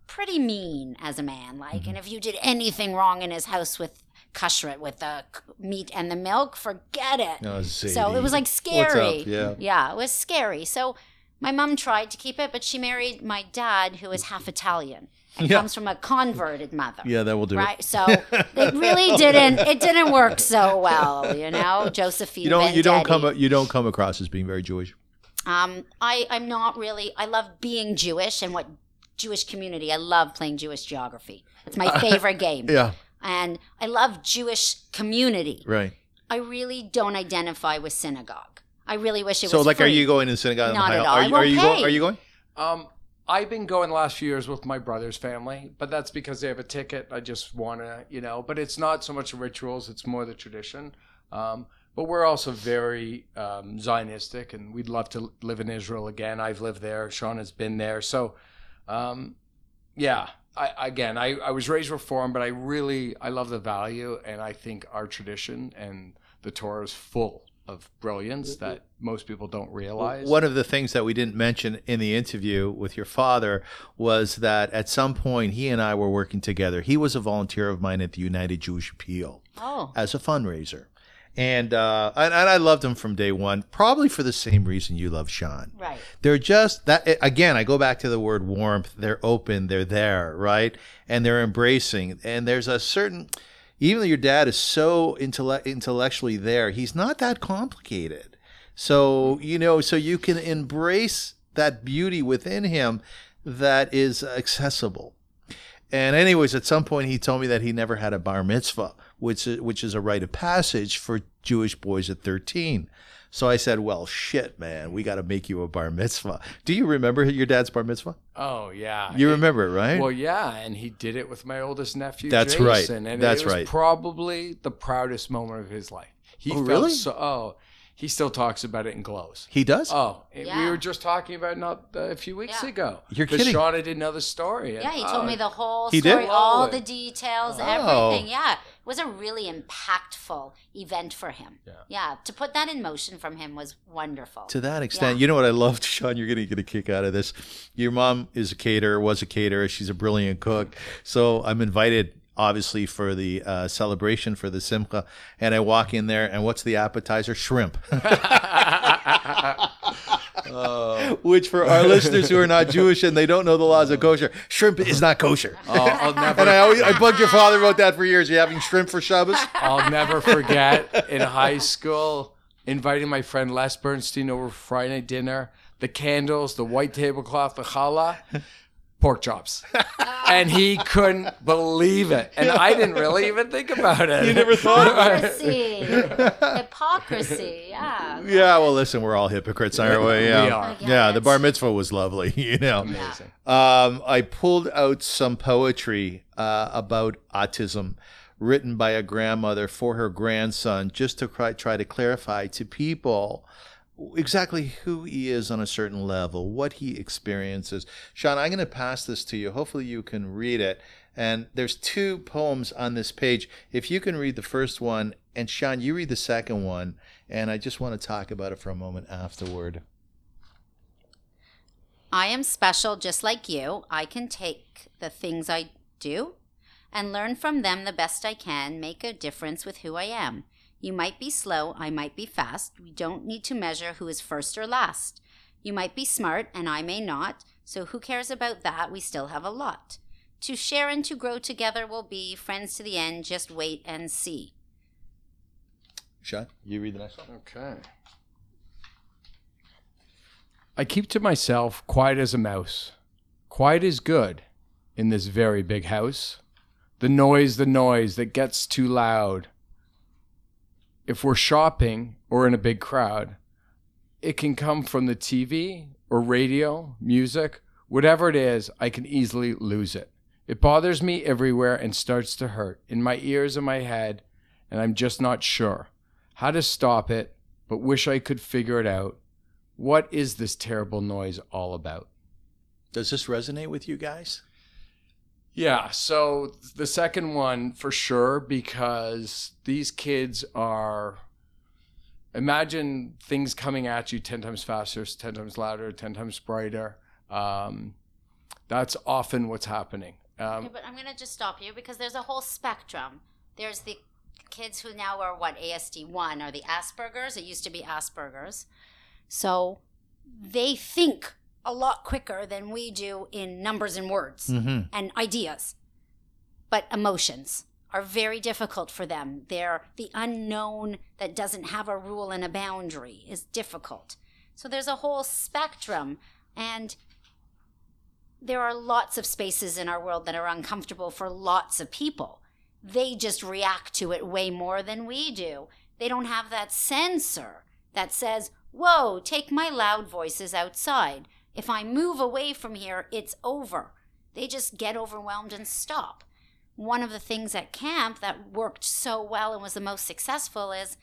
pretty mean as a man. Like, Mm-hmm. and if you did anything wrong in his house with kashrut, with the meat and the milk, forget it. Oh, So it was like scary. Yeah. Yeah, it was scary. So my mom tried to keep it, but she married my dad, who is half Italian. And Yeah. comes from a converted mother. Yeah, that will do Right. So it really *laughs* didn't it didn't work so well, you know? Josephine. You don't. You don't come. You don't come across as being very Jewish. Um, I, I'm not really. I love being Jewish and what Jewish community. I love playing Jewish geography. It's my *laughs* favorite game. Yeah. And I love Jewish community. Right. I really don't identify with synagogue. I really wish it So, was. So, like, are you going to synagogue? Not at all. Are I you, are won't you pay. going? Are you going? Um, I've been going the last few years with my brother's family, but that's because they have a ticket. I just want to, you know, but it's not so much the rituals, it's more the tradition. Um, but we're also very um, Zionistic, and we'd love to live in Israel again. I've lived there. Shawn has been there. So, um, yeah, I, again, I, I was raised Reform, but I really, I love the value, and I think our tradition and the Torah is full of brilliance that most people don't realize. One of the things that we didn't mention in the interview with your father was that at some point he and I were working together. He was a volunteer of mine at the United Jewish Appeal Oh, as a fundraiser. And, uh, and and I loved him from day one, probably for the same reason you love Shawn. right. They're just that again. I go back to the word warmth. They're open. They're there, right? And they're embracing. And there's a certain, even though your dad is so intellect, intellectually there, he's not that complicated. So you know, so you can embrace that beauty within him that is accessible. And anyways, at some point he told me that he never had a bar mitzvah, which which is a rite of passage for Jewish boys at 13. So I said, "Well, shit, man, we got to make you a bar mitzvah." Do you remember your dad's bar mitzvah? Oh, yeah. You It- remember it, right? Well, yeah, and he did it with my oldest nephew. That's right. And That's it was right. Probably the proudest moment of his life. He Oh, felt really? So, oh, he still talks about it in glows. he does. Oh, it- we were just talking about it not uh, a few weeks Yeah. ago. You're 'Cause kidding. Shawna didn't know the story. Yeah, he told oh, me the whole He did? story, all the details, Oh. everything. Yeah, it was a really impactful event for him. Yeah. yeah, to put that in motion from him was wonderful. to that extent, Yeah. you know what I loved, *laughs* Shawn? You're gonna get a kick out of this. Your mom is a caterer, was a caterer. She's a brilliant cook. So I'm invited, obviously, for the uh, celebration for the simcha, and I walk in there, and what's the appetizer? Shrimp. *laughs* Which, for our listeners who are not Jewish and they don't know the laws of kosher, shrimp is not kosher. Oh, I'll *laughs* never, And I always I bugged your father about that for years. Are you having shrimp for Shabbos? I'll never forget in high school inviting my friend Les Bernstein over for Friday dinner. The candles, the white tablecloth, the challah, pork chops, and he couldn't believe it. And I didn't really even think about it. You never thought? Hypocrisy, hypocrisy. Yeah. Yeah, well, listen, we're all hypocrites, aren't we? Yeah. We are. Yeah, the bar mitzvah was lovely, *laughs* you know. Amazing. Um, I pulled out some poetry uh, about autism written by a grandmother for her grandson just to try, try to clarify to people exactly who he is on a certain level, what he experiences. Shawn, I'm going to pass this to you. Hopefully, you can read it. And there's two poems on this page. If you can read the first one, and Shawn, you read the second one, and I just want to talk about it for a moment afterward. I am special just like you. I can take the things I do and learn from them the best I can, make a difference with who I am. You might be slow, I might be fast. We don't need to measure who is first or last. You might be smart, and I may not. So who cares about that? We still have a lot. To share and to grow together will be friends to the end. Just wait and see. Shawn, you read the next one. Okay. I keep to myself, quiet as a mouse. Quiet is good in this very big house. The noise, the noise that gets too loud. If we're shopping or in a big crowd, it can come from the TV or radio, music, whatever it is, I can easily lose it. It bothers me everywhere and starts to hurt in my ears and my head, and I'm just not sure how to stop it, but wish I could figure it out. What is this terrible noise all about? Does this resonate with you guys? Yeah, so the second one for sure, because these kids are. Imagine things coming at you 10 times faster, 10 times louder, 10 times brighter. Um, that's often what's happening. Um, Okay, but I'm going to just stop you because there's a whole spectrum. There's the kids who now are what ASD one or the Asperger's. It used to be Asperger's, so they think a lot quicker than we do in numbers and words Mm-hmm. and ideas. But emotions are very difficult for them. They're the unknown that doesn't have a rule and a boundary is difficult. So there's a whole spectrum and there are lots of spaces in our world that are uncomfortable for lots of people. They just react to it way more than we do. They don't have that sensor that says, Whoa, take my loud voices outside. If I move away from here, it's over. They just get overwhelmed and stop. One of the things at camp that worked so well and was the most successful is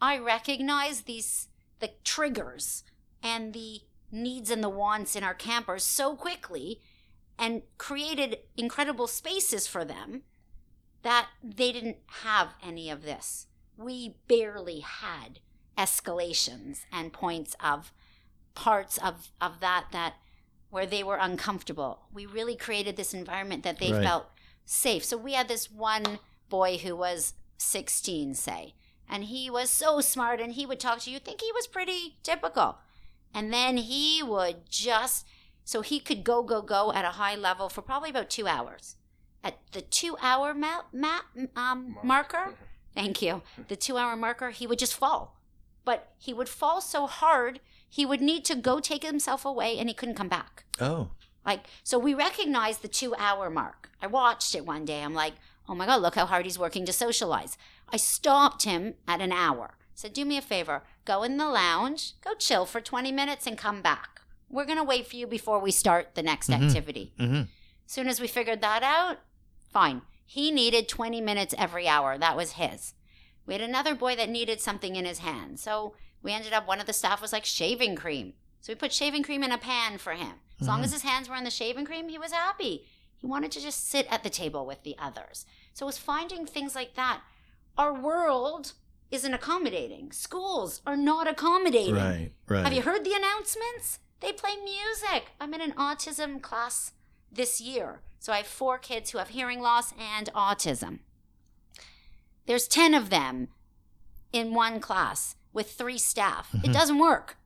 I recognize these the triggers and the needs and the wants in our campers so quickly and created incredible spaces for them that they didn't have any of this. We barely had escalations and points of parts of, of that that where they were uncomfortable. We really created this environment that they Right. felt safe. So we had this one boy who was 16, say, and he was so smart and he would talk to you, think he was pretty typical. And then he would just, so he could go, go, go at a high level for probably about two hours. At the two hour ma- ma- um, marker, thank you, the two hour marker, he would just fall. But he would fall so hard, he would need to go take himself away and he couldn't come back. Oh, Like, so we recognized the two hour mark. I watched it one day. I'm like, oh my God, look how hard he's working to socialize. I stopped him at an hour. Said, do me a favor, go in the lounge, go chill for 20 minutes and come back. We're going to wait for you before we start the next Mhm. activity. mm-hmm. Soon as we figured that out, fine. He needed 20 minutes every hour. That was his. We had another boy that needed something in his hand. So we ended up, one of the staff was like shaving cream. So we put shaving cream in a pan for him. As long Mhm. as his hands were in the shaving cream, he was happy. He wanted to just sit at the table with the others. So it was finding things like that. Our world isn't accommodating. Schools are not accommodating. right, right. Have you heard the announcements? They play music. I'm in an autism class this year. So I have four kids who have hearing loss and autism. There's 10 of them in one class with three staff. It Mhm. doesn't work.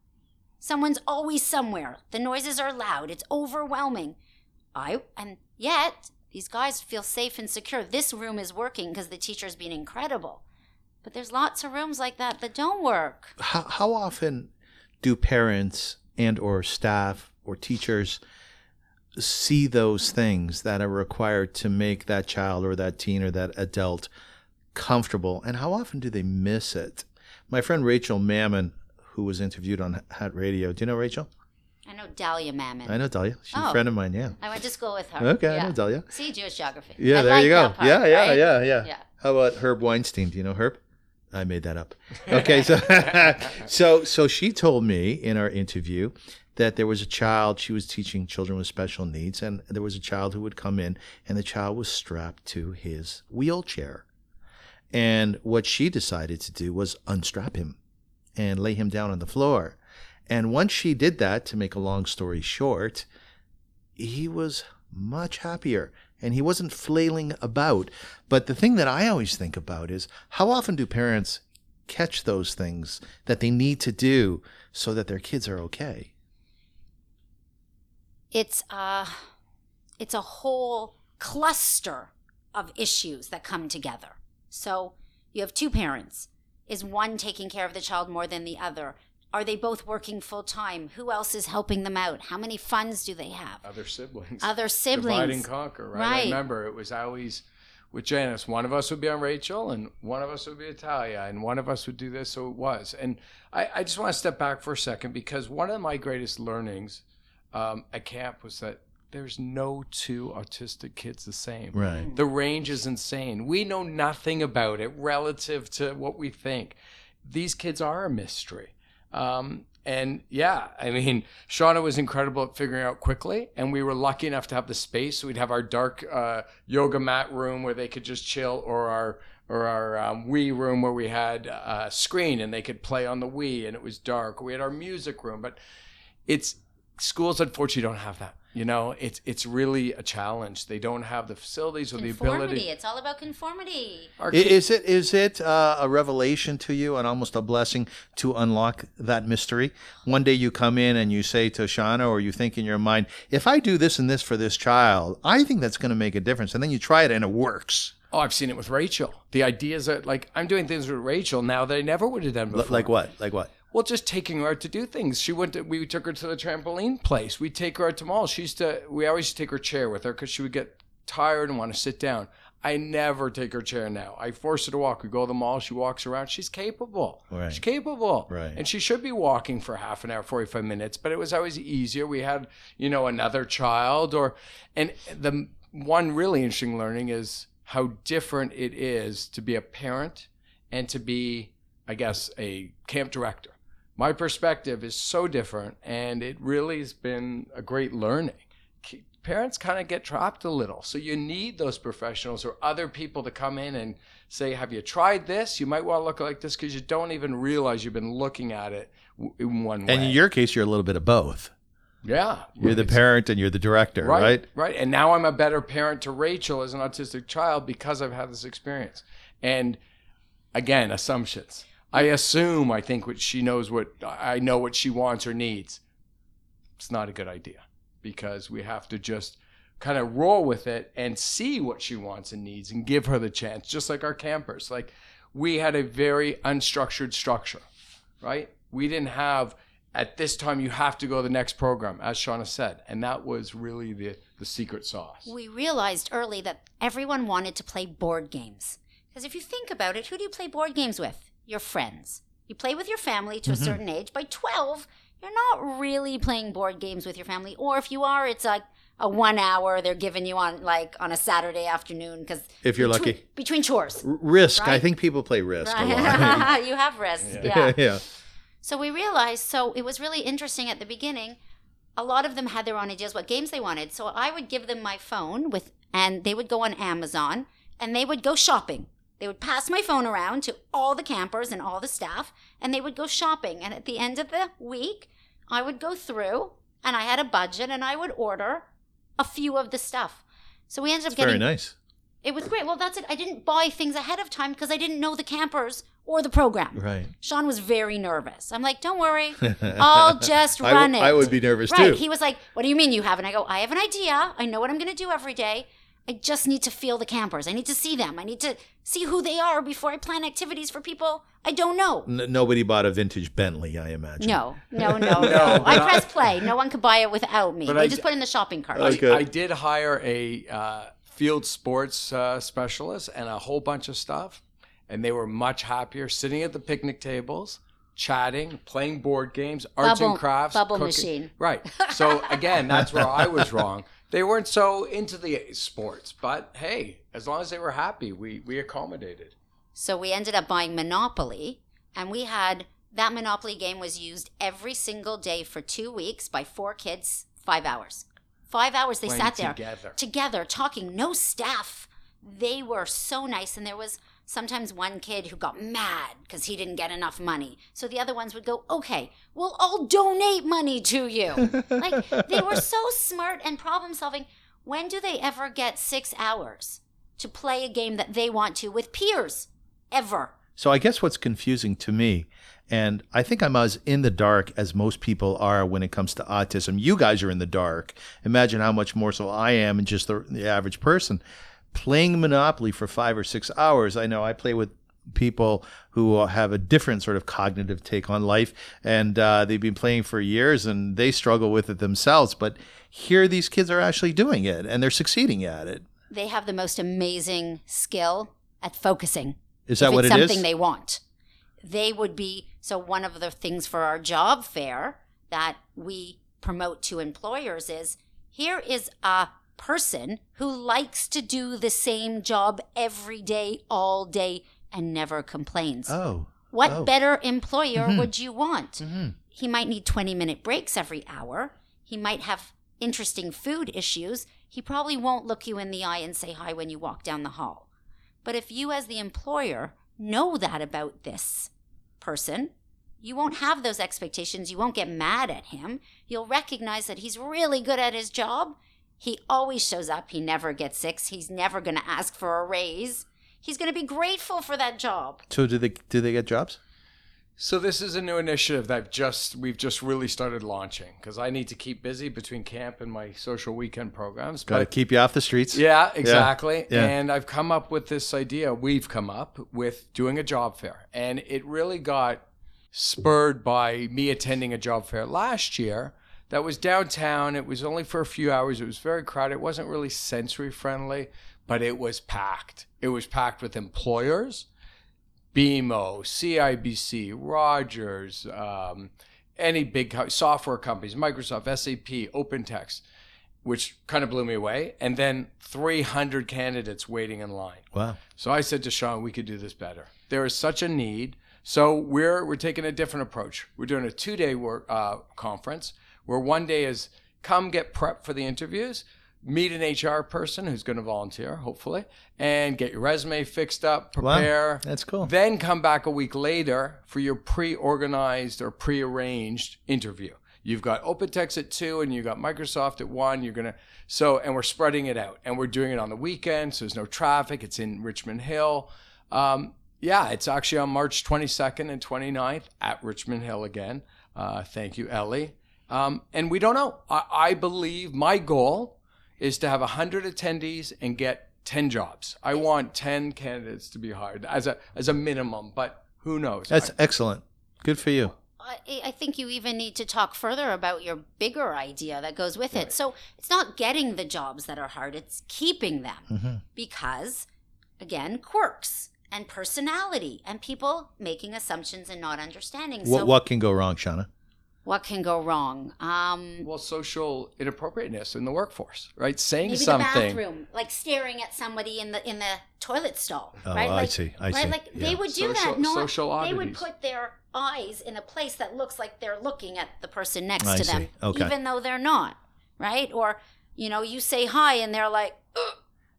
Someone's always somewhere. The noises are loud. It's overwhelming. I and yet these guys feel safe and secure. This room is working because the teacher's been incredible. But there's lots of rooms like that that don't work. how, how often do parents and or staff or teachers see those things that are required to make that child or that teen or that adult comfortable and how often do they miss it my friend rachel mammon who was interviewed on hat radio do you know rachel I know Dahlia Mammon. i know dahlia she's a Oh. friend of mine yeah I went to school with her. okay i know dahlia See Jewish geography. yeah I there like you go part, yeah yeah right? yeah yeah Yeah. how about herb weinstein do you know herb I made that up. *laughs* Okay, so *laughs* so so she told me in our interview that there was a child she was teaching children with special needs, and there was a child who would come in, and the child was strapped to his wheelchair, and what she decided to do was unstrap him and lay him down on the floor, and once she did that, to make a long story short, he was much happier and he wasn't flailing about. But the thing that I always think about is how often do parents catch those things that they need to do so that their kids are okay? It's uh it's a whole cluster of issues that come together. So you have two parents. Is one taking care of the child more than the other? Are they both working full time? Who else is helping them out? How many funds do they have? Other siblings. Other siblings. Divide and conquer, right? I remember it was always with Janice. One of us would be on Rachel, and one of us would be Italia, and one of us would do this. So it was. And I, I just want to step back for a second because one of my greatest learnings um, at camp was that there's no two autistic kids the same. Right. The range is insane. We know nothing about it relative to what we think. These kids are a mystery. Um, and yeah, I mean, Shawna was incredible at figuring out quickly, and we were lucky enough to have the space. We'd have our dark uh, yoga mat room where they could just chill, or our or our um, Wii room where we had a screen and they could play on the Wii, and it was dark. We had our music room, but it's schools unfortunately don't have that. You know, it's it's really a challenge. They don't have the facilities or the Conformity. ability. It's all about conformity. Our Is it is it uh, a revelation to you and almost a blessing to unlock that mystery? One day you come in and you say to Shawna, or you think in your mind, if I do this and this for this child, I think that's going to make a difference. And then you try it and it works. Oh, I've seen it with Rachel. The ideas that like I'm doing things with Rachel now that I never would have done L- before. like what? Like what? Well, just taking her out to do things. She went. To, we took her to the trampoline place. We take her out to mall. She used to. We always take her chair with her because she would get tired and want to sit down. I never take her chair now. I force her to walk. We go to the mall. She walks around. She's capable. Right. She's capable. Right. And she should be walking for half an hour, forty-five minutes. But it was always easier. We had, you know, another child, or and the one really interesting learning is how different it is to be a parent and to be, I guess, a camp director my perspective is so different and it really has been a great learning. Parents kind of get trapped a little so you need those professionals or other people to come in and say have you tried this? You might want to look like this because you don't even realize you've been looking at it in one way. And in your case, you're a little bit of both. yeah. You're the parent and you're the director, right? right? right. And now i'm a better parent to rachel as an autistic child because i've had this experience. And again assumptions i assume i think what she knows what i know what she wants or needs it's not a good idea because we have to just kind of roll with it and see what she wants and needs and give her the chance just like our campers like we had a very unstructured structure right we didn't have at this time you have to go to the next program as shawna said and that was really the the secret sauce We realized early that everyone wanted to play board games. Because if you think about it, who do you play board games with? Your friends. You play with your family to a mm-hmm. certain age. By 12, you're not really playing board games with your family. Or if you are, it's like a one hour they're giving you on like on a Saturday afternoon because If you're lucky. between chores. R- Risk. I think people play Risk a lot. *laughs* *laughs* You have risks. Yeah. *laughs* yeah. So we realized, so it was really interesting at the beginning. A lot of them had their own ideas what games they wanted. So I would give them my phone with, and they would go on Amazon and they would go shopping. They would pass my phone around to all the campers and all the staff, and they would go shopping. And at the end of the week, I would go through, and I had a budget, and I would order a few of the stuff. So we ended up getting very nice. it was great. Well, that's it. I didn't buy things ahead of time because I didn't know the campers or the program. Right. Shawn was very nervous. I'm like, don't worry, *laughs* I'll just I run w- it. I would be nervous too. right. too. He was like, what do you mean you haven't? I go, I have an idea. I know what I'm going to do every day. I just need to feel the campers. I need to see them. I need to see who they are before I plan activities for people I don't know. N- nobody bought a vintage Bentley, I imagine. No, no, *laughs* no, no. I press play. No one could buy it without me. But they I just d- put in the shopping cart. I- I did hire a uh, field sports uh, specialist and a whole bunch of stuff, and they were much happier sitting at the picnic tables, chatting, playing board games, arts Bubble- and crafts, bubble cooking. machine. Right. *laughs* So again, that's where I was wrong. They weren't so into the sports, but hey, as long as they were happy, we we accommodated. So we ended up buying Monopoly, and we had that Monopoly game was used every single day for two weeks by four kids, five hours. Five hours they Playing sat there together. together talking, no staff. They were so nice, and there was sometimes one kid who got mad because he didn't get enough money. So the other ones would go, okay, we'll all donate money to you. *laughs* like they were so smart and problem solving. When do they ever get six hours to play a game that they want to with peers? Ever. So I guess what's confusing to me, and I think I'm as in the dark as most people are when it comes to autism. You guys are in the dark. Imagine how much more so I am, and just the, the average person playing Monopoly for five or six hours. I know I play with people who have a different sort of cognitive take on life, and uh, they've been playing for years, and they struggle with it themselves. But here, these kids are actually doing it, and they're succeeding at it. They have the most amazing skill at focusing. Is that if what it's it something is? they want. They would be so one of the things for our job fair that we promote to employers is here is a person who likes to do the same job every day all day and never complains. oh, what oh. better employer Mhm. would you want? Mhm. He might need 20 minute breaks every hour. He might have interesting food issues. He probably won't look you in the eye and say hi when you walk down the hall. But if you, as the employer, know that about this person, you won't have those expectations. You won't get mad at him. You'll recognize that he's really good at his job. He always shows up. He never gets sick. He's never going to ask for a raise. He's going to be grateful for that job. so do they do they get jobs? So this is a new initiative that just we've just really started launching because I need to keep busy between camp and my social weekend programs. Got to keep you off the streets. yeah, exactly. Yeah. And I've come up with this idea. We've come up with doing a job fair, and it really got spurred by me attending a job fair last year. That was downtown. It was only for a few hours. It was very crowded. It wasn't really sensory friendly, but it was packed. It was packed with employers, BMO, CIBC, Rogers, um, any big co- software companies, Microsoft, SAP, OpenText, which kind of blew me away. And then 300 candidates waiting in line. Wow. So I said to Shawn, we could do this better. There is such a need. So we're we're taking a different approach. We're doing a two day work uh, conference where one day is come get prep for the interviews, meet an HR person who's going to volunteer, hopefully, and get your resume fixed up, Wow. prepare. That's cool. Then come back a week later for your pre-organized or pre-arranged interview. You've got OpenText at two, and you've got Microsoft at one. You're gonna so, and we're spreading it out, and we're doing it on the weekend, so there's no traffic. It's in Richmond Hill. Um, yeah, it's actually on March 22nd and 29th at Richmond Hill again. Uh, thank you, Ellie. Um, and we don't know. I, I believe my goal is to have 100 attendees and get 10 jobs. I want 10 candidates to be hired as a as a minimum, but who knows? That's excellent. Good for you. I, I think you even need to talk further about your bigger idea that goes with it. So it's not getting the jobs that are hard, it's keeping them. Mm-hmm. Because, again, quirks and personality and people making assumptions and not understanding. What so, what can go wrong, Shawna? What can go wrong? Um, well, social inappropriateness in the workforce, right? Saying maybe something. the bathroom, like staring at somebody in the in the toilet stall. Oh, right? I like, see, I right? see, Like yeah. they would do Social- that. Not social they would put their eyes in a place that looks like they're looking at the person next I to see, them, okay. even though they're not. Right? Or you know, you say hi and they're like, "Ugh."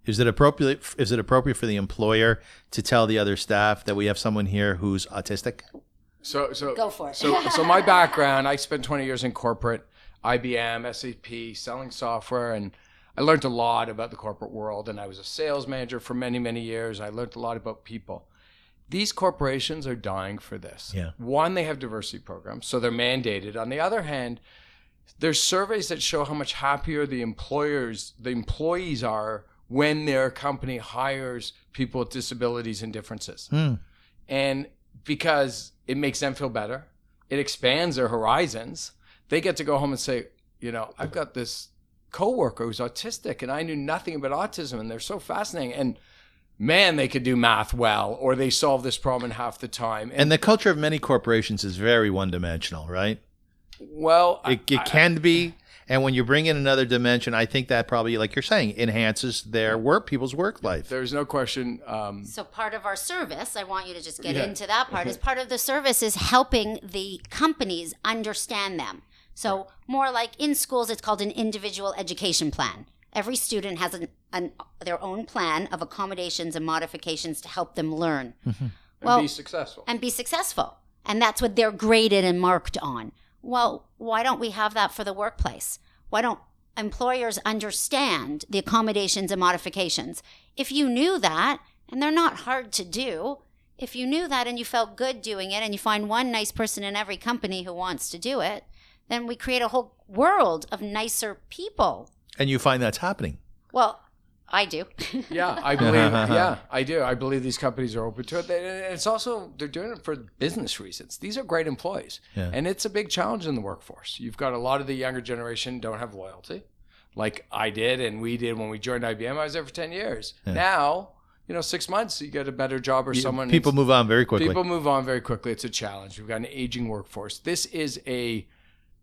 Is it appropriate? Is it appropriate for the employer to tell the other staff that we have someone here who's autistic? So, so Go for it. So, so my background, I spent 20 years in corporate, IBM, SAP, selling software, and I learned a lot about the corporate world. And I was a sales manager for many, many years. I learned a lot about people. These corporations are dying for this. Yeah. One, they have diversity programs, so they're mandated. On the other hand, there's surveys that show how much happier the employers, the employees are when their company hires people with disabilities and differences Hmm. and because it makes them feel better. It expands their horizons. They get to go home and say you know i've got this coworker who's autistic and i knew nothing about autism and they're so fascinating. And man they could do math well or they solve this problem in half the time. And the culture of many corporations is very one-dimensional, right? well It, it I- can be, And when you bring in another dimension, I think that probably, like you're saying, enhances their work, people's work life. There's no question. Um, So part of our service, I want you to just get Yeah. into that part, is *laughs* part of the service is helping the companies understand them. So more like in schools, it's called an individual education plan. Every student has an, an their own plan of accommodations and modifications to help them learn *laughs* and Well- be successful. and be successful. And that's what they're graded and marked on. Well, why don't we have that for the workplace? Why don't employers understand the accommodations and modifications? If you knew that, and they're not hard to do, if you knew that and you felt good doing it and you find one nice person in every company who wants to do it, then we create a whole world of nicer people. And you find that's happening. Well, I do. *laughs* yeah, I believe. yeah, I do. I believe these companies are open to it. They- and It's also they're doing it for business reasons. These are great employees, Yeah. and it's a big challenge in the workforce. You've got a lot of the younger generation don't have loyalty, like I did and we did when we joined IBM. I was there for ten years. Now, you know, six months you get a better job or someone. People move on very quickly. People move on very quickly. It's a challenge. We've got an aging workforce. This is a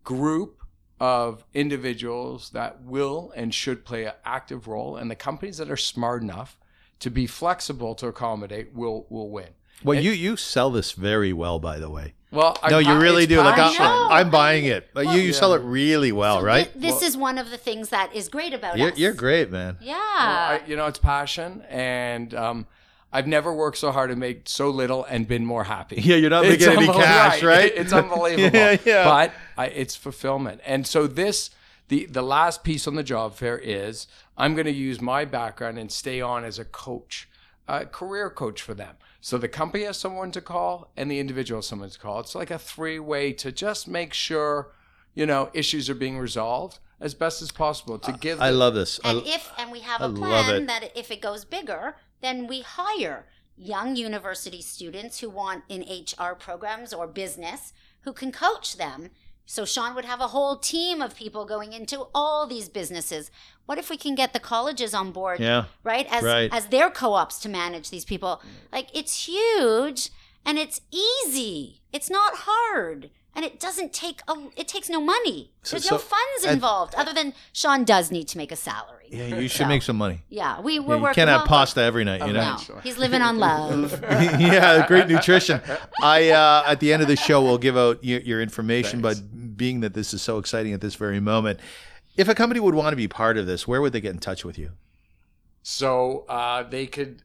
group of individuals that will and should play an active role, and the companies that are smart enough to be flexible to accommodate will will win. well, you you sell this very well, by the way. Well, No, I, you I- really do. Like passion. know. I, I'm buying it, but you, you Yeah. sell it really well, So right? thi- this is one of the things that is great about You're, us. you're great, man. Yeah. I, you know, it's passion, and um, I've never worked so hard and made so little and been more happy. Yeah, you're not making any unbel- cash, right? It's unbelievable. *laughs* Yeah, yeah. But I, it's fulfillment, and so this the the last piece on the job fair is I'm going to use my background and stay on as a coach, a career coach for them. So the company has someone to call, and the individual has someone to call. It's like a three way to just make sure you know issues are being resolved as best as possible to give. I the- love this. I- And if and we have I a plan that if it goes bigger, then we hire young university students who want in HR programs or business who can coach them. So Shawn would have a whole team of people going into all these businesses. What if we can get the colleges on board? Yeah. Right? As Right. as their co-ops to manage these people. Like it's huge and it's easy. It's not hard. And it doesn't take a it takes no money. So- There's so- no funds and- involved other than Shawn does need to make a salary. yeah, you should So- make some money. Yeah, we Yeah, we're you working. can't have pasta every night, you know. No, Sure. he's living on love. *laughs* yeah, great nutrition. I uh, at the end of the show we'll give out your, your information, Thanks. but being that this is so exciting at this very moment, if a company would want to be part of this, where would they get in touch with you? So uh, they could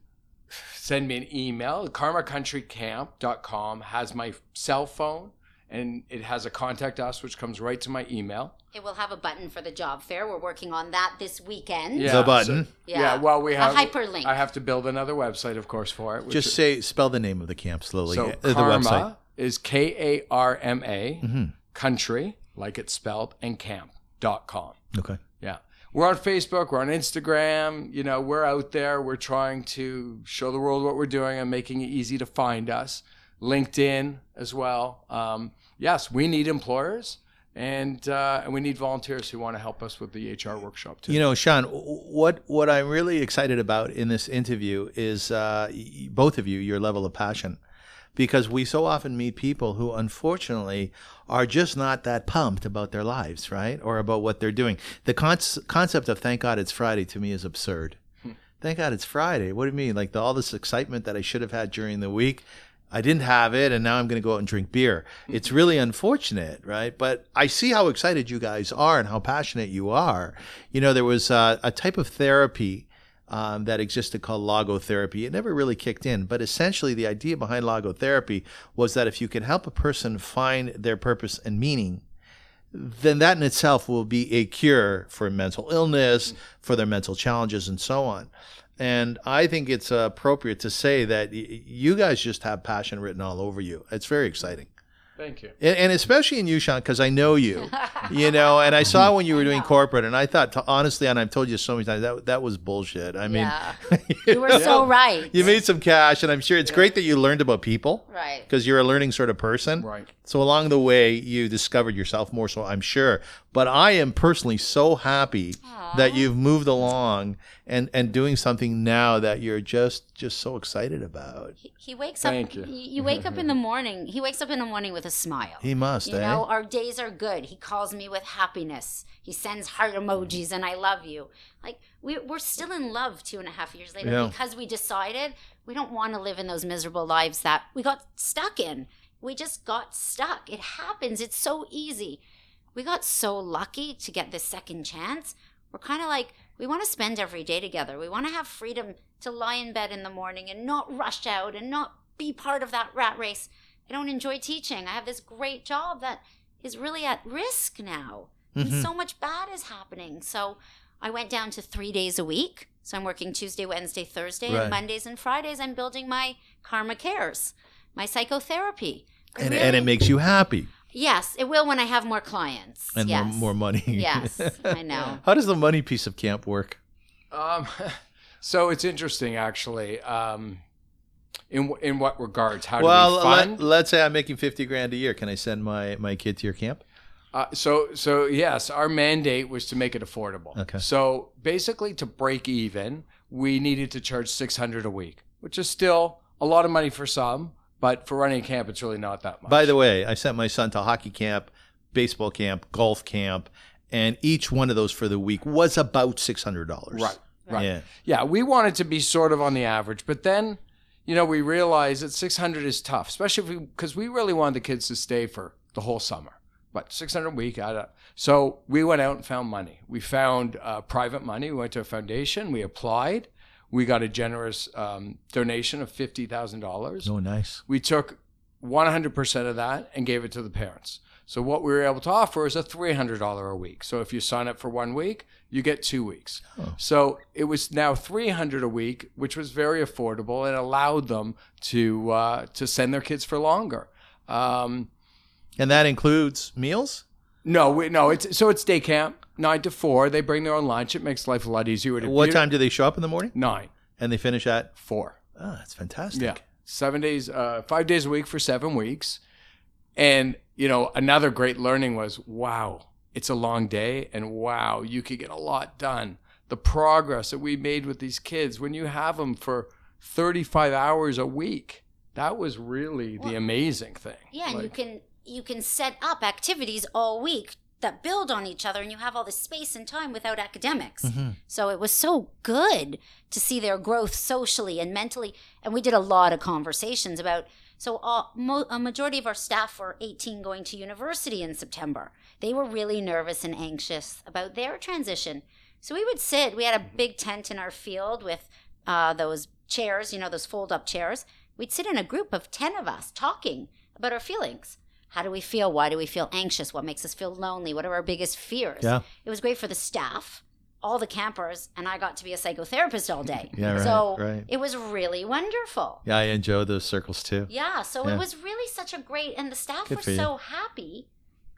send me an email. KarmaCountryCamp.com has my cell phone and it has a contact us, which comes right to my email. it will have a button for the job fair. We're working on that this weekend. The button. yeah. Yeah. well, we have A have hyperlink. I have to build another website, of course, for it. which Just is- say spell the name of the camp slowly. so uh, the Karma website. is K A R M A Mm-hmm. country, like it's spelled, and camp.com. Okay. Yeah. We're on Facebook, we're on Instagram, you know, we're out there. We're trying to show the world what we're doing and making it easy to find us. LinkedIn as well. Um, yes, we need employers and uh, and we need volunteers who want to help us with the HR workshop too. You know, Shawn, what what I'm really excited about in this interview is uh, both of you, your level of passion, because we so often meet people who, unfortunately, are just not that pumped about their lives, right, or about what they're doing. The con- concept of "Thank God it's Friday" to me is absurd. Thank God it's Friday. What do you mean? Like the, all this excitement that I should have had during the week. I didn't have it, and now I'm going to go out and drink beer. It's really unfortunate, right? But I see how excited you guys are and how passionate you are. You know, there was uh, a type of therapy um, that existed called logotherapy. It never really kicked in, but essentially the idea behind logotherapy was that if you can help a person find their purpose and meaning, then that in itself will be a cure for mental illness, for their mental challenges, and so on. And I think it's uh, appropriate to say that y- you guys just have passion written all over you. It's very exciting. Thank you. And, and especially in you, Shawn, because I know you, *laughs* you know, and I saw when you were doing corporate, and I thought, to, honestly, and I've told you so many times, that, that was bullshit. I mean, yeah. You were *laughs* so right. you made some cash, and I'm sure it's great that you learned about people right. because you're a learning sort of person. Right. So along the way, you discovered yourself more. So I'm sure. But I am personally so happy that you've moved along and and doing something now that you're just just so excited about. He, he wakes Thank up. you. You. you wake up in the morning. He wakes up in the morning with a smile. He must, You eh? know, our days are good. He calls me with happiness. He sends heart emojis and I love you. Like, we, we're still in love two and a half years later Yeah. because we decided we don't want to live in those miserable lives that we got stuck in. We just got stuck. It happens. It's so easy. We got so lucky to get this second chance. We're kind of like, we want to spend every day together. We want to have freedom to lie in bed in the morning and not rush out and not be part of that rat race. I don't enjoy teaching. I have this great job that is really at risk now. And Mhm. so much bad is happening. So I went down to three days a week. So I'm working Tuesday, Wednesday, Thursday, Right. and Mondays and Fridays. I'm building my Karma Cares, my psychotherapy. I and, and it makes you happy Yes, it will when I have more clients. and yes. more, more money. Yes, I *laughs* know. How does the money piece of camp work? Um, *laughs* so it's interesting, actually. Um, in in what regards? How well, do we fund? let, let's say I'm making 50 grand a year. Can I send my, my kid to your camp? Uh, so so yes, our mandate was to make it affordable. Okay. So basically, to break even, we needed to charge six hundred a week, which is still a lot of money for some, but for running camp, it's really not that much. By the way, I sent my son to hockey camp, baseball camp, golf camp, and each one of those for the week was about $600. right, right, Yeah. yeah, we wanted to be sort of on the average, but then, you know, we realized that six hundred is tough, especially if we because we really wanted the kids to stay for the whole summer. But six hundred a week, I don't. So we went out and found money. We found uh, private money. We went to a foundation. We applied. We got a generous um, donation of fifty thousand dollars. Oh, nice. We took one hundred percent of that and gave it to the parents. So what we were able to offer is a three hundred dollar a week. So if you sign up for one week, you get two weeks. Oh. So it was now three hundred a week, which was very affordable and allowed them to uh, to send their kids for longer. Um, And that includes meals? no, we, no, it's so it's day camp nine to four. They bring their own lunch. It makes life a lot easier. It- What you- time do they show up in the morning? Nine, And they finish at? four. Oh, that's fantastic. Yeah, seven days, uh, five days a week for seven weeks. And you know, another great learning was, wow, it's a long day, and wow, you could get a lot done. The progress that we made with these kids when you have them for thirty-five hours a week, that was really the amazing thing. Yeah, and you Like, can you can set up activities all week that build on each other, and you have all this space and time without academics. Mhm. So it was so good to see their growth socially and mentally, and we did a lot of conversations about. So uh, mo- a majority of our staff were 18 going to university in September. They were really nervous and anxious about their transition. So we would sit. We had a big tent in our field with uh, those chairs, you know, those fold-up chairs. We'd sit in a group of 10 of us talking about our feelings. How do we feel? Why do we feel anxious? What makes us feel lonely? What are our biggest fears? Yeah. It was great for the staff, all the campers, and I got to be a psychotherapist all day. *laughs* Yeah, right, so right. it was really wonderful. Yeah, I enjoy those circles too. Yeah, so Yeah. it was really such a great, and the staff Good were so happy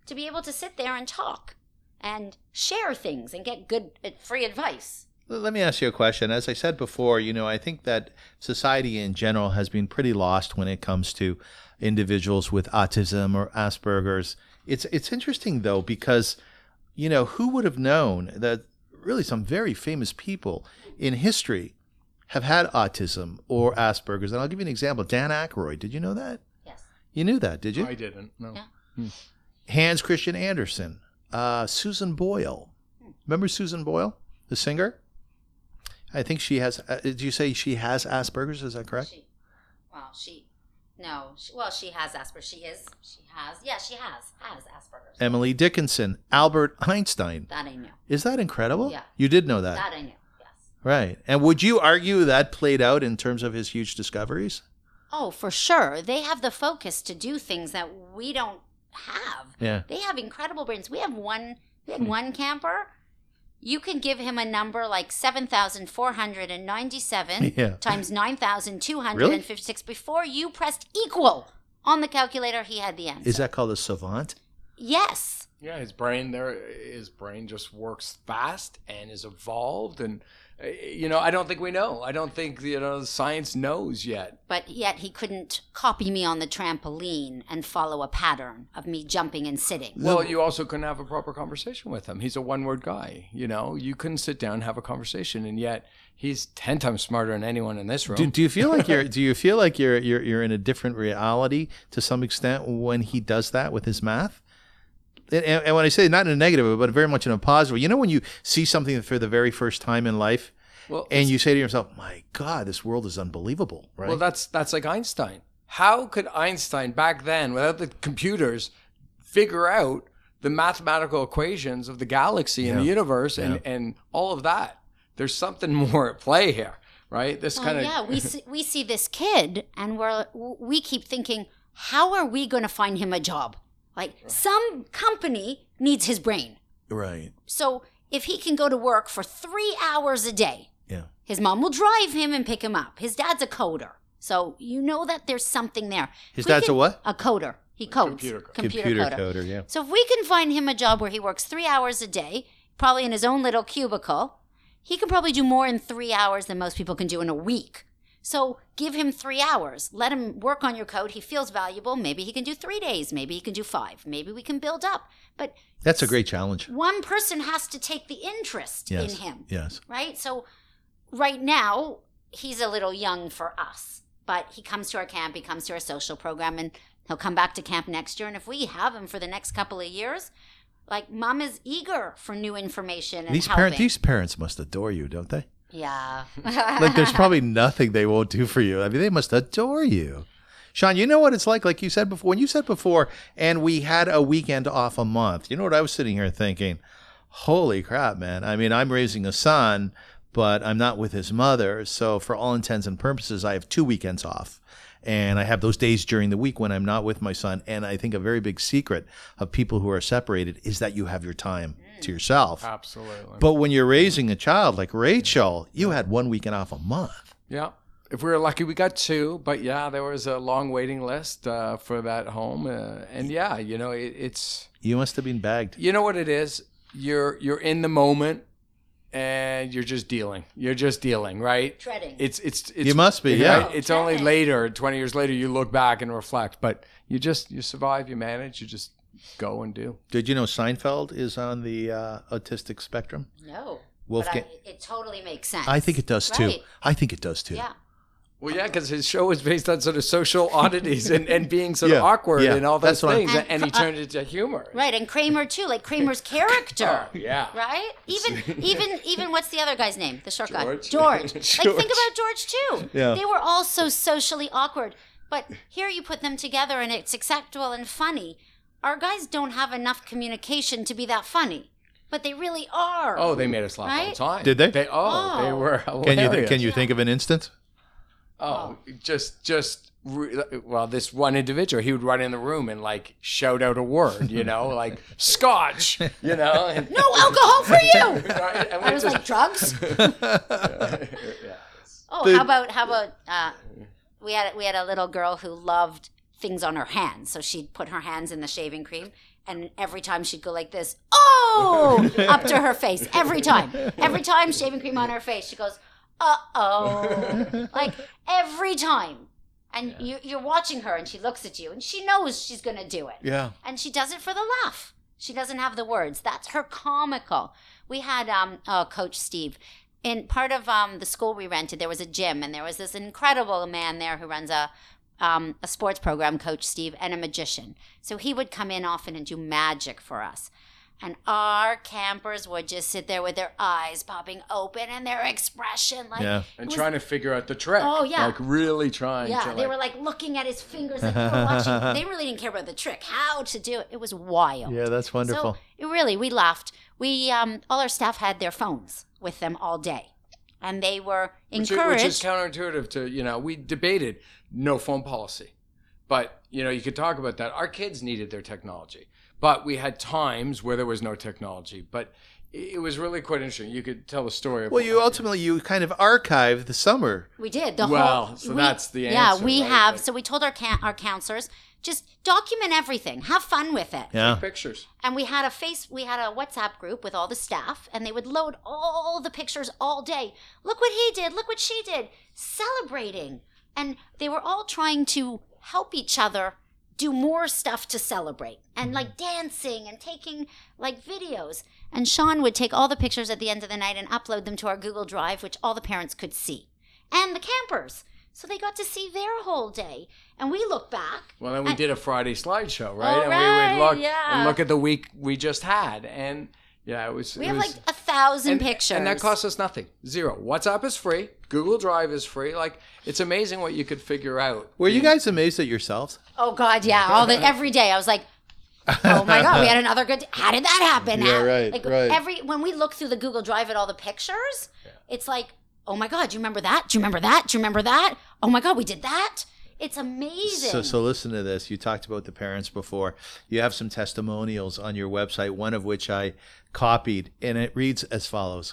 to be able to sit there and talk and share things and get good, uh, free advice. Let me ask you a question. As I said before, you know, I think that society in general has been pretty lost when it comes to individuals with autism or Asperger's. It's it's interesting though because you know, who would have known that really some very famous people in history have had autism or Asperger's? And I'll give you an example. Dan Aykroyd, did you know that? Yes. You knew that, did you? I didn't. No. Yeah. Hans Christian Andersen, uh, Susan Boyle. Remember Susan Boyle, the singer? I think she has. Uh, did you say she has Asperger's? Is that correct? She, well, she, no, she, well, she has Asperger's. She is, she has, yeah, she has, has Asperger's. Emily Dickinson, Albert Einstein. that I knew. Is that incredible? Yeah. You did know that. That I knew. Yes. Right. And would you argue that played out in terms of his huge discoveries? Oh, for sure. They have the focus to do things that we don't have. Yeah. They have incredible brains. We have one. We Hmm. had one camper. You can give him a number like seven thousand four hundred and ninety-seven *laughs* Yeah. times nine thousand two hundred and fifty-six. Before you pressed equal on the calculator, he had the answer. Is that called a savant? yes? Yeah, his brain there, his brain just works fast and is evolved, and Uh, you know, I don't think we know. I don't think you know science knows yet. But yet he couldn't copy me on the trampoline and follow a pattern of me jumping and sitting. Well, you also couldn't have a proper conversation with him. He's a one-word guy. You know, you couldn't sit down and have a conversation, and yet he's ten times smarter than anyone in this room. Do, do you feel like *laughs* you're do you feel like you're you're you're in a different reality to some extent when he does that with his math? And, and and when I say not in a negative, but very much in a positive, you know, when you see something for the very first time in life, well, and you say to yourself, "My God, this world is unbelievable!" Right? Well, that's that's like Einstein. How could Einstein back then, without the computers, figure out the mathematical equations of the galaxy and the universe and, Yeah. and all of that? There's something *laughs* more at play here, right? This Well, kind of Oh, yeah, we *laughs* see, we see this kid, and we're we keep thinking, how are we going to find him a job? Like some company needs his brain. right. So if he can go to work for three hours a day, Yeah. his mom will drive him and pick him up. His dad's a coder, so you know that there's something there. His If we dad's a what? A coder. He codes. computer coder. Computer coder. Yeah. So if we can find him a job where he works three hours a day, probably in his own little cubicle, he can probably do more in three hours than most people can do in a week. So give him three hours. Let him work on your code. He feels valuable. Maybe he can do three days. Maybe he can do five. Maybe we can build up. But That's a great challenge. one person has to take the interest Yes. in him Yes. right? So right now he's a little young for us, but he comes to our camp, he comes to our social program, and he'll come back to camp next year. And if we have him for the next couple of years, like mom is eager for new information and These helping. parents, these parents must adore you, don't they? Yeah, Like, there's probably nothing they won't do for you. I mean, they must adore you. Shawn, you know what it's like? Like you said before, when you said before, and we had a weekend off a month, you know what I was sitting here thinking? Holy crap, man. I mean, I'm raising a son, but I'm not with his mother. So, for all intents and purposes, I have two weekends off. And I have those days during the week when I'm not with my son. And I think a very big secret of people who are separated is that you have your time to yourself. absolutely. But when you're raising a child like Rachel, you had one weekend off a month. yeah. If we were lucky, we got two. But yeah, there was a long waiting list uh, for that home. Uh, and yeah, you know, it, it's You must have been bagged. you know what it is you're you're in the moment and you're just dealing you're just dealing right Treading. it's it's, it's You must be, yeah. it's only later 20 years later you look back and reflect but you just you survive you manage you just go and do Did you know Seinfeld is on the uh, autistic spectrum? no, Wolfgang- but I, it totally makes sense. I think it does too. Right. I think it does too. Yeah. well yeah because his show was based on sort of social oddities and, and being sort Yeah, of awkward yeah, and all those that's what things and, And- he turned it into humor Right, and Kramer too, like Kramer's character. *laughs* yeah Right? Even *laughs* even even what's the other guy's name? The short George. guy. George. George. *laughs* Like think about George too. Yeah. They were all so socially awkward. But here you put them together and it's acceptable and funny. Our guys don't have enough communication to be that funny. But they really are. oh they made us laugh all the time Did they? they oh, they Oh. were Can you hilarious. can you think of an instance? Oh, just just re- well, this one individual, he would run in the room and like shout out a word, you know, *laughs* like Scotch, you know. And, *laughs* no alcohol for you. *laughs* Right? And we I was just- like drugs. yeah. Oh, The- how about how about uh, we had we had a little girl who loved things on her hands, so she'd put her hands in the shaving cream, and every time she'd go like this, oh, *laughs* up to her face every time. Every time shaving cream on her face, she goes, uh oh, *laughs* like every time. And you, you're watching her, and she looks at you, and she knows she's gonna do it Yeah. and she does it for the laugh. She doesn't have the words. That's her comical. We had um, oh, Coach Steve. In part of um, the school we rented, there was a gym, and there was this incredible man there who runs a um, a sports program, Coach Steve, and a magician. So he would come in often and do magic for us. And our campers would just sit there with their eyes popping open and their expression like Yeah. and was- trying to figure out the trick. Oh, yeah. like really trying. yeah, to, they like, were like looking at his fingers, like *laughs* they were watching. They really didn't care about the trick, how to do it. It was wild. Yeah, that's wonderful. So it really, we laughed. We um, all our staff had their phones with them all day, and they were which, is- encouraged. which is counterintuitive to you know we debated no phone policy, but you know you could talk about that. Our kids needed their technology, but we had times where there was no technology. But it was really quite interesting. You could tell the story. Of Well, you ultimately you kind of archived the summer. We did the Well, whole. so we- that's the answer, Yeah, we right? have. Like- so we told our can- our counselors just document everything. Have fun with it. Yeah. pictures. And we had a face. We had a WhatsApp group with all the staff, and they would load all the pictures all day. Look what he did. Look what she did. Celebrating, and they were all trying to help each other do more stuff to celebrate and like mm-hmm. dancing and taking like videos. And Shawn would take all the pictures at the end of the night and upload them to our Google Drive, which all the parents could see, and the campers. So they got to see their whole day. And we look back. Well, then we And- did a Friday slideshow, right? And we right, would look yeah. and look at the week we just had, and yeah, it was. We it have was, like a thousand and, pictures. and that costs us nothing, zero. WhatsApp is free. Google Drive is free. Like it's amazing what you could figure out. Were you guys amazed at yourselves? Oh God, yeah. All the every day, I was like, oh my God, we had *laughs* another good. How did that happen? Yeah, How- right, Like right. every when we look through the Google Drive at all the pictures, it's like, oh my God, do you remember that? Do you remember that? Do you remember that? Oh my God, we did that. It's amazing. So, so listen to this. You talked about the parents before. You have some testimonials on your website, one of which I copied, and it reads as follows.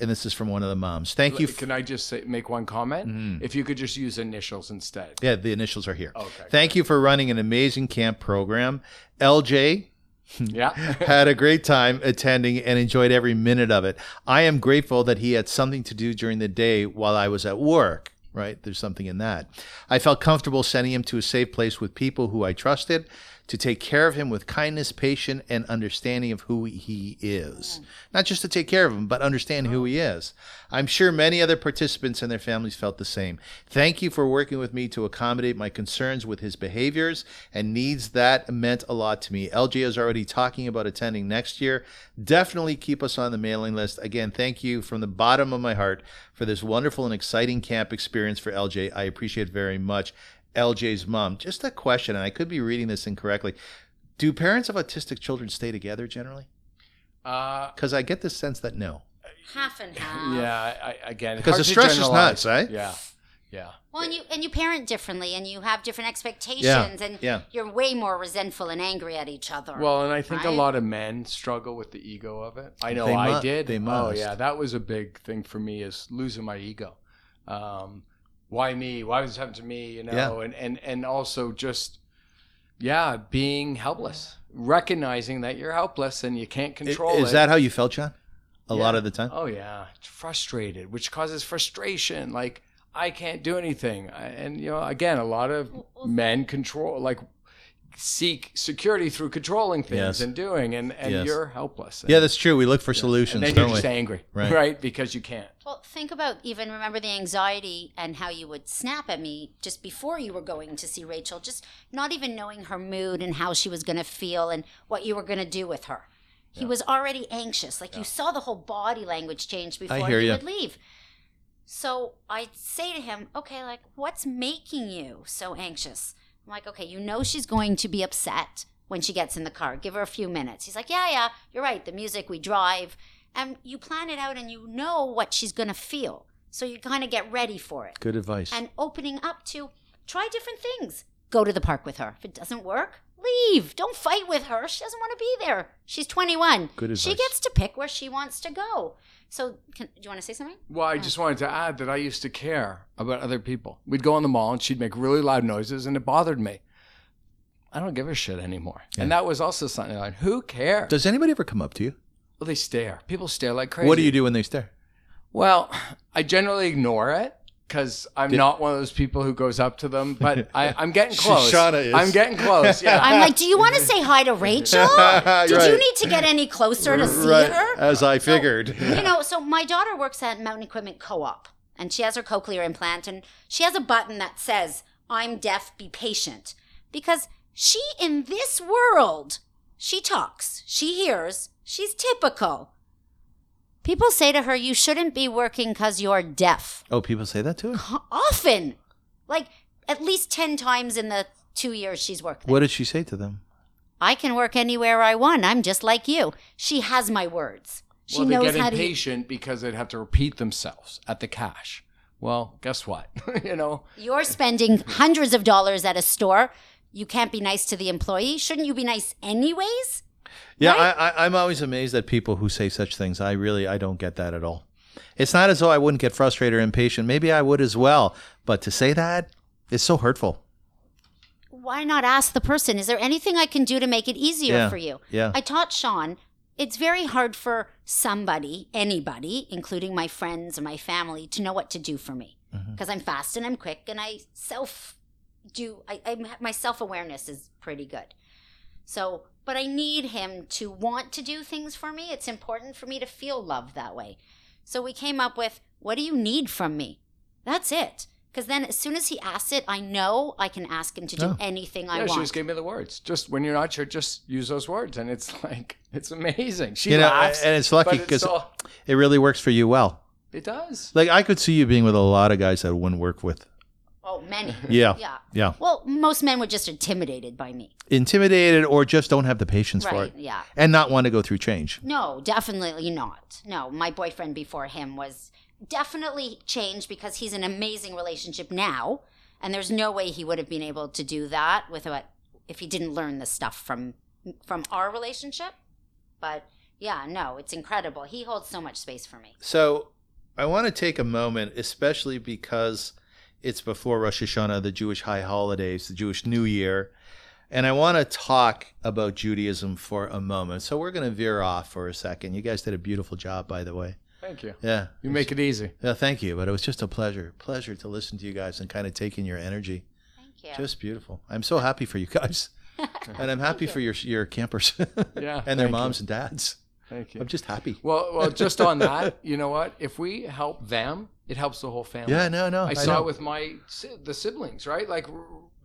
And this is from one of the moms. Thank you. f- Can I just say, make one comment? Mm-hmm. If you could just use initials instead. yeah, the initials are here. Okay. Thank you for running an amazing camp program. LJ *laughs* Yeah. *laughs* had a great time attending and enjoyed every minute of it. I am grateful that he had something to do during the day while I was at work. Right? There's something in that. I felt comfortable sending him to a safe place with people who I trusted to take care of him with kindness, patience, and understanding of who he is. Mm. Not just to take care of him, but understand who he is. I'm sure many other participants and their families felt the same. Thank you for working with me to accommodate my concerns with his behaviors and needs. That meant a lot to me. LJ is already talking about attending next year. Definitely keep us on the mailing list. Again, thank you from the bottom of my heart for this wonderful and exciting camp experience for LJ. I appreciate it very much. LJ's mom. Just a question, and I could be reading this incorrectly. Do parents of autistic children stay together generally? Uh, Because I get the sense that no. half and half. yeah. I, again, Because the stress is nuts, right? Yeah. Yeah. Well, and you and you parent differently, and you have different expectations, Yeah, and yeah. you're way more resentful and angry at each other. Well, and I think a lot of men struggle with the ego of it. I know They I mu- did. they must. Oh must. yeah, that was a big thing for me is losing my ego. Um, why me? Why was this happening to me? You know, Yeah. and and and also just yeah, being helpless, recognizing that you're helpless and you can't control Is it. that how you felt, John? A lot of the time? Oh yeah, frustrated, which causes frustration. Like I can't do anything, I- and you know, again, a lot of men control, like seek security through controlling things Yes. and doing, and and Yes. you're helpless. Yeah, that's true. We look for and solutions, then don't you're we? just angry, Right. *laughs* right. Because you can't. Well, think about even remember the anxiety and how you would snap at me just before you were going to see Rachel, just not even knowing her mood and how she was going to feel and what you were going to do with her. He was already anxious. Like you saw the whole body language change before hear he ya. would leave. So I'd say to him, okay, like, what's making you so anxious? I'm like, okay, you know she's going to be upset when she gets in the car. Give her a few minutes. He's like, yeah, yeah, you're right. The music, we drive. And you plan it out and you know what she's going to feel. So you kind of get ready for it. Good advice. And opening up to try different things. Go to the park with her. If it doesn't work, leave. Don't fight with her. She doesn't want to be there. She's 21. Good advice. She gets to pick where she wants to go. So, can, do you want to say something? Well, I just wanted to add that I used to care about other people. We'd go in the mall and she'd make really loud noises, and it bothered me. I don't give a shit anymore. And that was also something like, who cares? Does anybody ever come up to you? well, they stare. People stare like crazy. What do you do when they stare? Well, I generally ignore it because I'm not one of those people who goes up to them. But *laughs* I, I'm getting close. Shawna is. I'm getting close. Yeah. I'm like, do you want to say hi to Rachel? *laughs* Did Right. you need to get any closer to see right, her? as I figured. you know, so my daughter works at Mountain Equipment Co-op, and she has her cochlear implant, and she has a button that says, "I'm deaf, be patient," because she in this world, she talks, she hears, she's typical. People say to her, "You shouldn't be working because you're deaf." oh, people say that to her. Often, like at least ten times in the two years she's worked there. What did she say to them? I can work anywhere I want. I'm just like you. She has my words. She well, they knows get how to. impatient because they'd have to repeat themselves at the cash. Well, guess what? *laughs* you know, You're spending hundreds of dollars at a store. You can't be nice to the employee. Shouldn't you be nice anyways? Yeah, Right? I, I, I'm always amazed at people who say such things. I really, I don't get that at all. It's not as though I wouldn't get frustrated or impatient. Maybe I would as well. But to say that is so hurtful. Why not ask the person, is there anything I can do to make it easier Yeah. for you? Yeah. I taught Shawn it's very hard for somebody, anybody, including my friends or my family, to know what to do for me mm-hmm. because I'm fast and I'm quick and I self do. I, I my self awareness is pretty good. So, but I need him to want to do things for me. It's important for me to feel loved that way. So we came up with, what do you need from me? That's it. Because then, as soon as he asks it, I know I can ask him to do Oh. anything I want. yeah, she just gave me the words. Just when you're not sure, just use those words, and it's *laughs* like it's amazing. She You know, laughs, and it's lucky because all- It really works for you well. it does. Like I could see you being with a lot of guys that wouldn't work with. Oh, many. *laughs* Yeah. Yeah. Yeah. Well, most men were just intimidated by me. Intimidated or just don't have the patience for Right. it Yeah. and not want to go through change. No, definitely not. No, my boyfriend before him was definitely changed because he's in an amazing relationship now, and there's no way he would have been able to do that without if he didn't learn the stuff from from our relationship. But yeah, no, it's incredible. He holds so much space for me. So I want to take a moment, especially because it's before Rosh Hashanah, the Jewish high holidays, the Jewish New Year. And I want to talk about Judaism for a moment. So we're going to veer off for a second. You guys did a beautiful job, by the way. Thank you. Yeah. You make it easy. Yeah, thank you. But it was just a pleasure, pleasure to listen to you guys and kind of take in your energy. Thank you. Just beautiful. I'm so happy for you guys. *laughs* and I'm happy for your your campers *laughs* Yeah, and their thank you. moms and dads. Thank you. I'm just happy. Well, well, just on that, you know what? If we help them, it helps the whole family. Yeah, no, no. I saw know. it with my the siblings, right? Like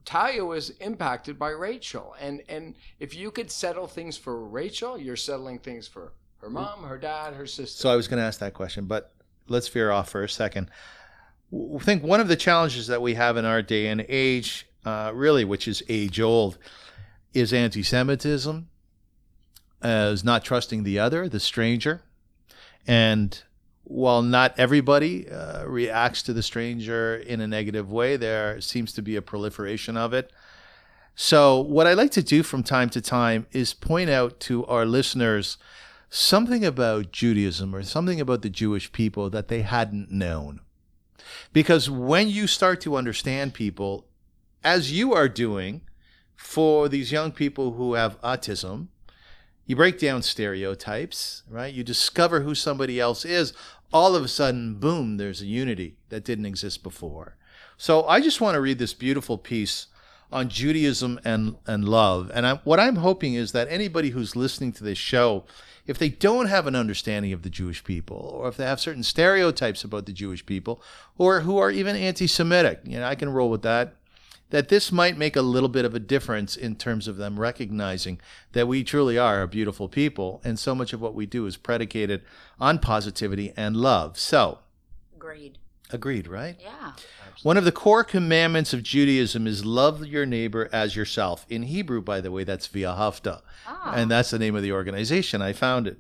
Talia was impacted by Rachel, and and if you could settle things for Rachel, you're settling things for her mom, her dad, her sister. So I was going to ask that question, but let's veer off for a second. I think one of the challenges that we have in our day and age, uh, really, which is age old, is anti Semitism, as not trusting the other, the stranger. And while not everybody uh, reacts to the stranger in a negative way, there seems to be a proliferation of it. So, what I like to do from time to time is point out to our listeners something about Judaism or something about the Jewish people that they hadn't known. Because when you start to understand people, as you are doing for these young people who have autism, you break down stereotypes, right? You discover who somebody else is. All of a sudden, boom, there's a unity that didn't exist before. So I just want to read this beautiful piece on Judaism and, and love. And I, what I'm hoping is that anybody who's listening to this show, if they don't have an understanding of the Jewish people, or if they have certain stereotypes about the Jewish people, or who are even anti Semitic, you know, I can roll with that, that this might make a little bit of a difference in terms of them recognizing that we truly are a beautiful people, and so much of what we do is predicated on positivity and love. So, Agreed. agreed, right? Yeah. One of the core commandments of Judaism is love your neighbor as yourself. In Hebrew, by the way, that's Ve'ahavta. Ah. And that's the name of the organization. I found it.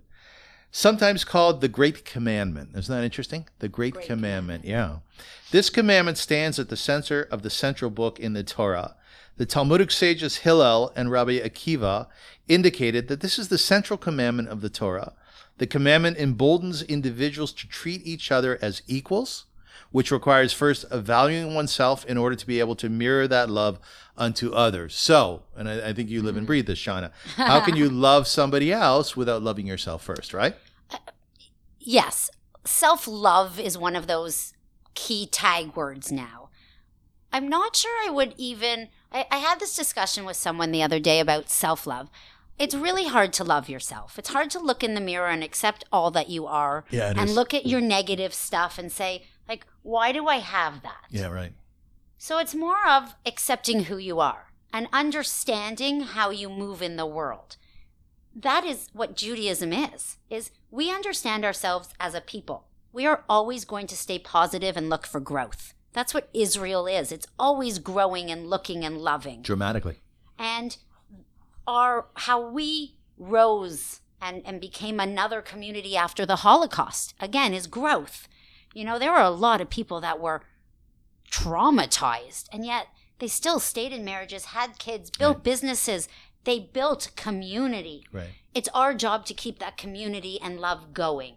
Sometimes called the Great Commandment. Isn't that interesting? The Great, Great Commandment, yeah. This commandment stands at the center of the central book in the Torah. The Talmudic sages Hillel and Rabbi Akiva indicated that this is the central commandment of the Torah. The commandment emboldens individuals to treat each other as equals, which requires first valuing oneself in order to be able to mirror that love unto others. So, and I, I think you live and mm-hmm. breathe this, Shawna. How can you *laughs* love somebody else without loving yourself first, right? Yes, self love is one of those key tag words now. I'm not sure I would even. I, I had this discussion with someone the other day about self love. It's really hard to love yourself. It's hard to look in the mirror and accept all that you are Yeah, and is. look at your negative stuff and say, like, why do I have that? Yeah, right. So it's more of accepting who you are and understanding how you move in the world. That is what Judaism is. Is we understand ourselves as a people. We are always going to stay positive and look for growth. That's what Israel is. It's always growing and looking and loving. Dramatically. And our how we rose and, and became another community after the Holocaust, again, is growth. You know, there were a lot of people that were traumatized, and yet they still stayed in marriages, had kids, built businesses, they built community. Right. It's our job to keep that community and love going.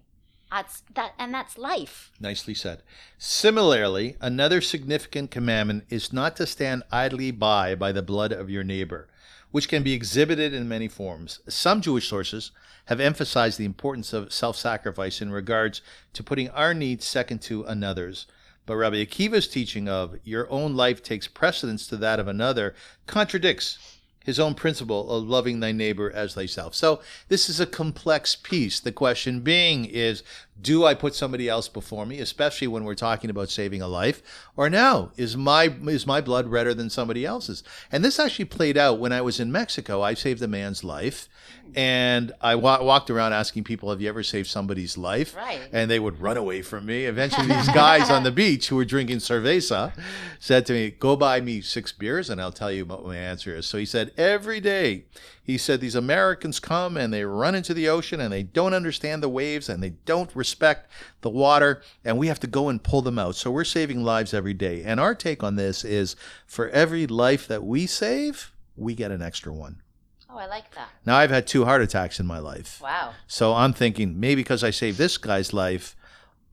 That's that and that's life. Nicely said. Similarly, another significant commandment is not to stand idly by by the blood of your neighbor, which can be exhibited in many forms. Some Jewish sources have emphasized the importance of self-sacrifice in regards to putting our needs second to another's. But Rabbi Akiva's teaching of your own life takes precedence to that of another contradicts his own principle of loving thy neighbor as thyself. So this is a complex piece. The question being is, do I put somebody else before me, especially when we're talking about saving a life, or no? Is my is my blood redder than somebody else's? And this actually played out when I was in Mexico. I saved a man's life, and I wa- walked around asking people, "Have you ever saved somebody's life?" Right. And they would run away from me. Eventually, these guys on the *laughs* beach who were drinking cerveza said to me, "Go buy me six beers, and I'll tell you what my answer is." So he said, every day, he said, these Americans come and they run into the ocean and they don't understand the waves and they don't respect the water, and we have to go and pull them out. So we're saving lives every day. And our take on this is, for every life that we save, we get an extra one. Oh, I like that. Now I've had two heart attacks in my life. Wow. So I'm thinking maybe because I saved this guy's life,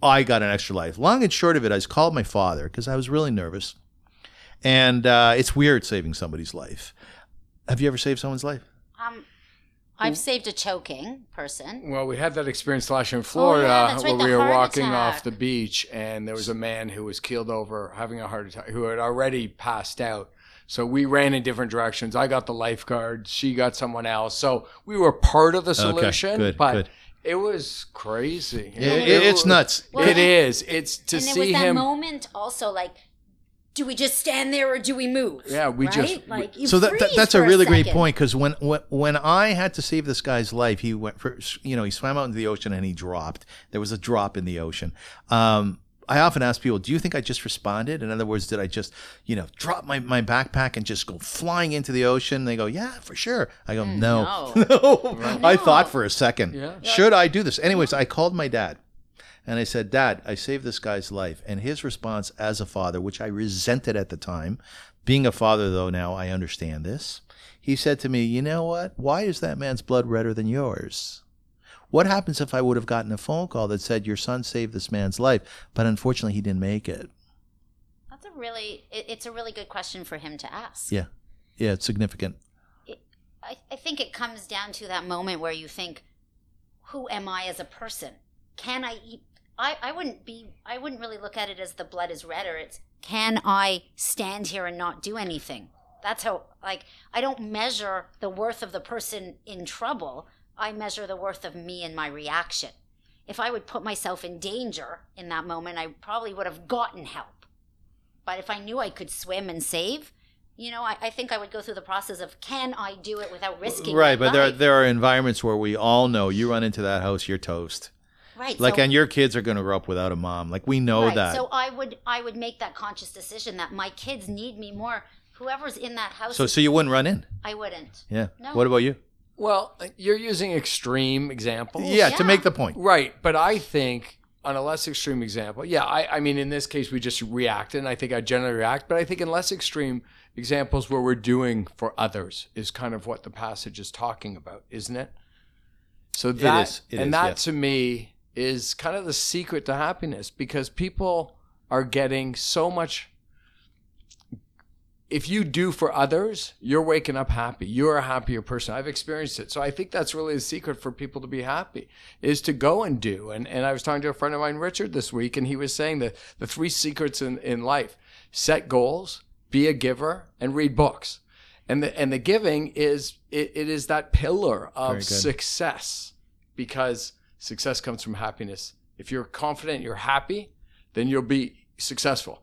I got an extra life. Long and short of it, I just called my father because I was really nervous. And uh, it's weird saving somebody's life. Have you ever saved someone's life? Um I've saved a choking person. Well, we had that experience last year in Florida Oh, that's right, where we were walking attack. off the beach and there was a man who was keeled over having a heart attack who had already passed out. So we ran in different directions. I got the lifeguard, she got someone else. So we were part of the solution, good, but good. it was crazy. It- it- it's nuts. Well, it and- It's to and there was see that him. moment also like do we just stand there or do we move? Yeah, we right? just- like you so that, that freeze that's a for really great point because when, when when I had to save this guy's life, he went for you know he swam out into the ocean and he dropped. There was a drop in the ocean. Um, I often ask people, "Do you think I just responded?" In other words, did I just you know drop my, my backpack and just go flying into the ocean? They go, "Yeah, for sure." I go, "No, no. *laughs* no." I thought for a second, Yeah. should I do this? Anyways, I called my dad. And I said, Dad, I saved this guy's life. And his response as a father, which I resented at the time, being a father though now, I understand this. He said to me, You know what? Why is that man's blood redder than yours? What happens if I would have gotten a phone call that said, Your son saved this man's life, but unfortunately he didn't make it? That's a really it, it's a really good question for him to ask. Yeah. Yeah, it's significant. I, I think it comes down to that moment where you think, who am I as a person? Can I eat? I, I wouldn't be, I wouldn't really look at it as the blood is red or It's, can I stand here and not do anything? That's how, like, I don't measure the worth of the person in trouble. I measure the worth of me and my reaction. If I would put myself in danger in that moment, I probably would have gotten help. But if I knew I could swim and save, you know, I, I think I would go through the process of can I do it without risking Right, but there life? there are environments where we all know you run into that house, you're toast. Right Like so, and your kids are gonna grow up without a mom. Like we know right, that. so I would I would make that conscious decision that my kids need me more. Whoever's in that house, so so you wouldn't run in. I wouldn't. Yeah. No. What about you? Well, uh, you're using extreme examples. Yeah, to make the point. Right, but I think on a less extreme example, yeah, I, I mean, in this case, we just reacted, and I think I generally react, but I think in less extreme examples where we're doing for others is kind of what the passage is talking about, isn't it? So that, is, it and is, that yes. to me is kind of the secret to happiness because people are getting so much. If you do for others, you're waking up happy. You're a happier person. I've experienced it. So I think that's really the secret for people to be happy is to go and do. And and I was talking to a friend of mine, Richard, this week, and he was saying that the three secrets in, in life set goals, be a giver, and read books. And the and the giving is it, it is that pillar of success because success comes from happiness. If you're confident, you're happy, then you'll be successful.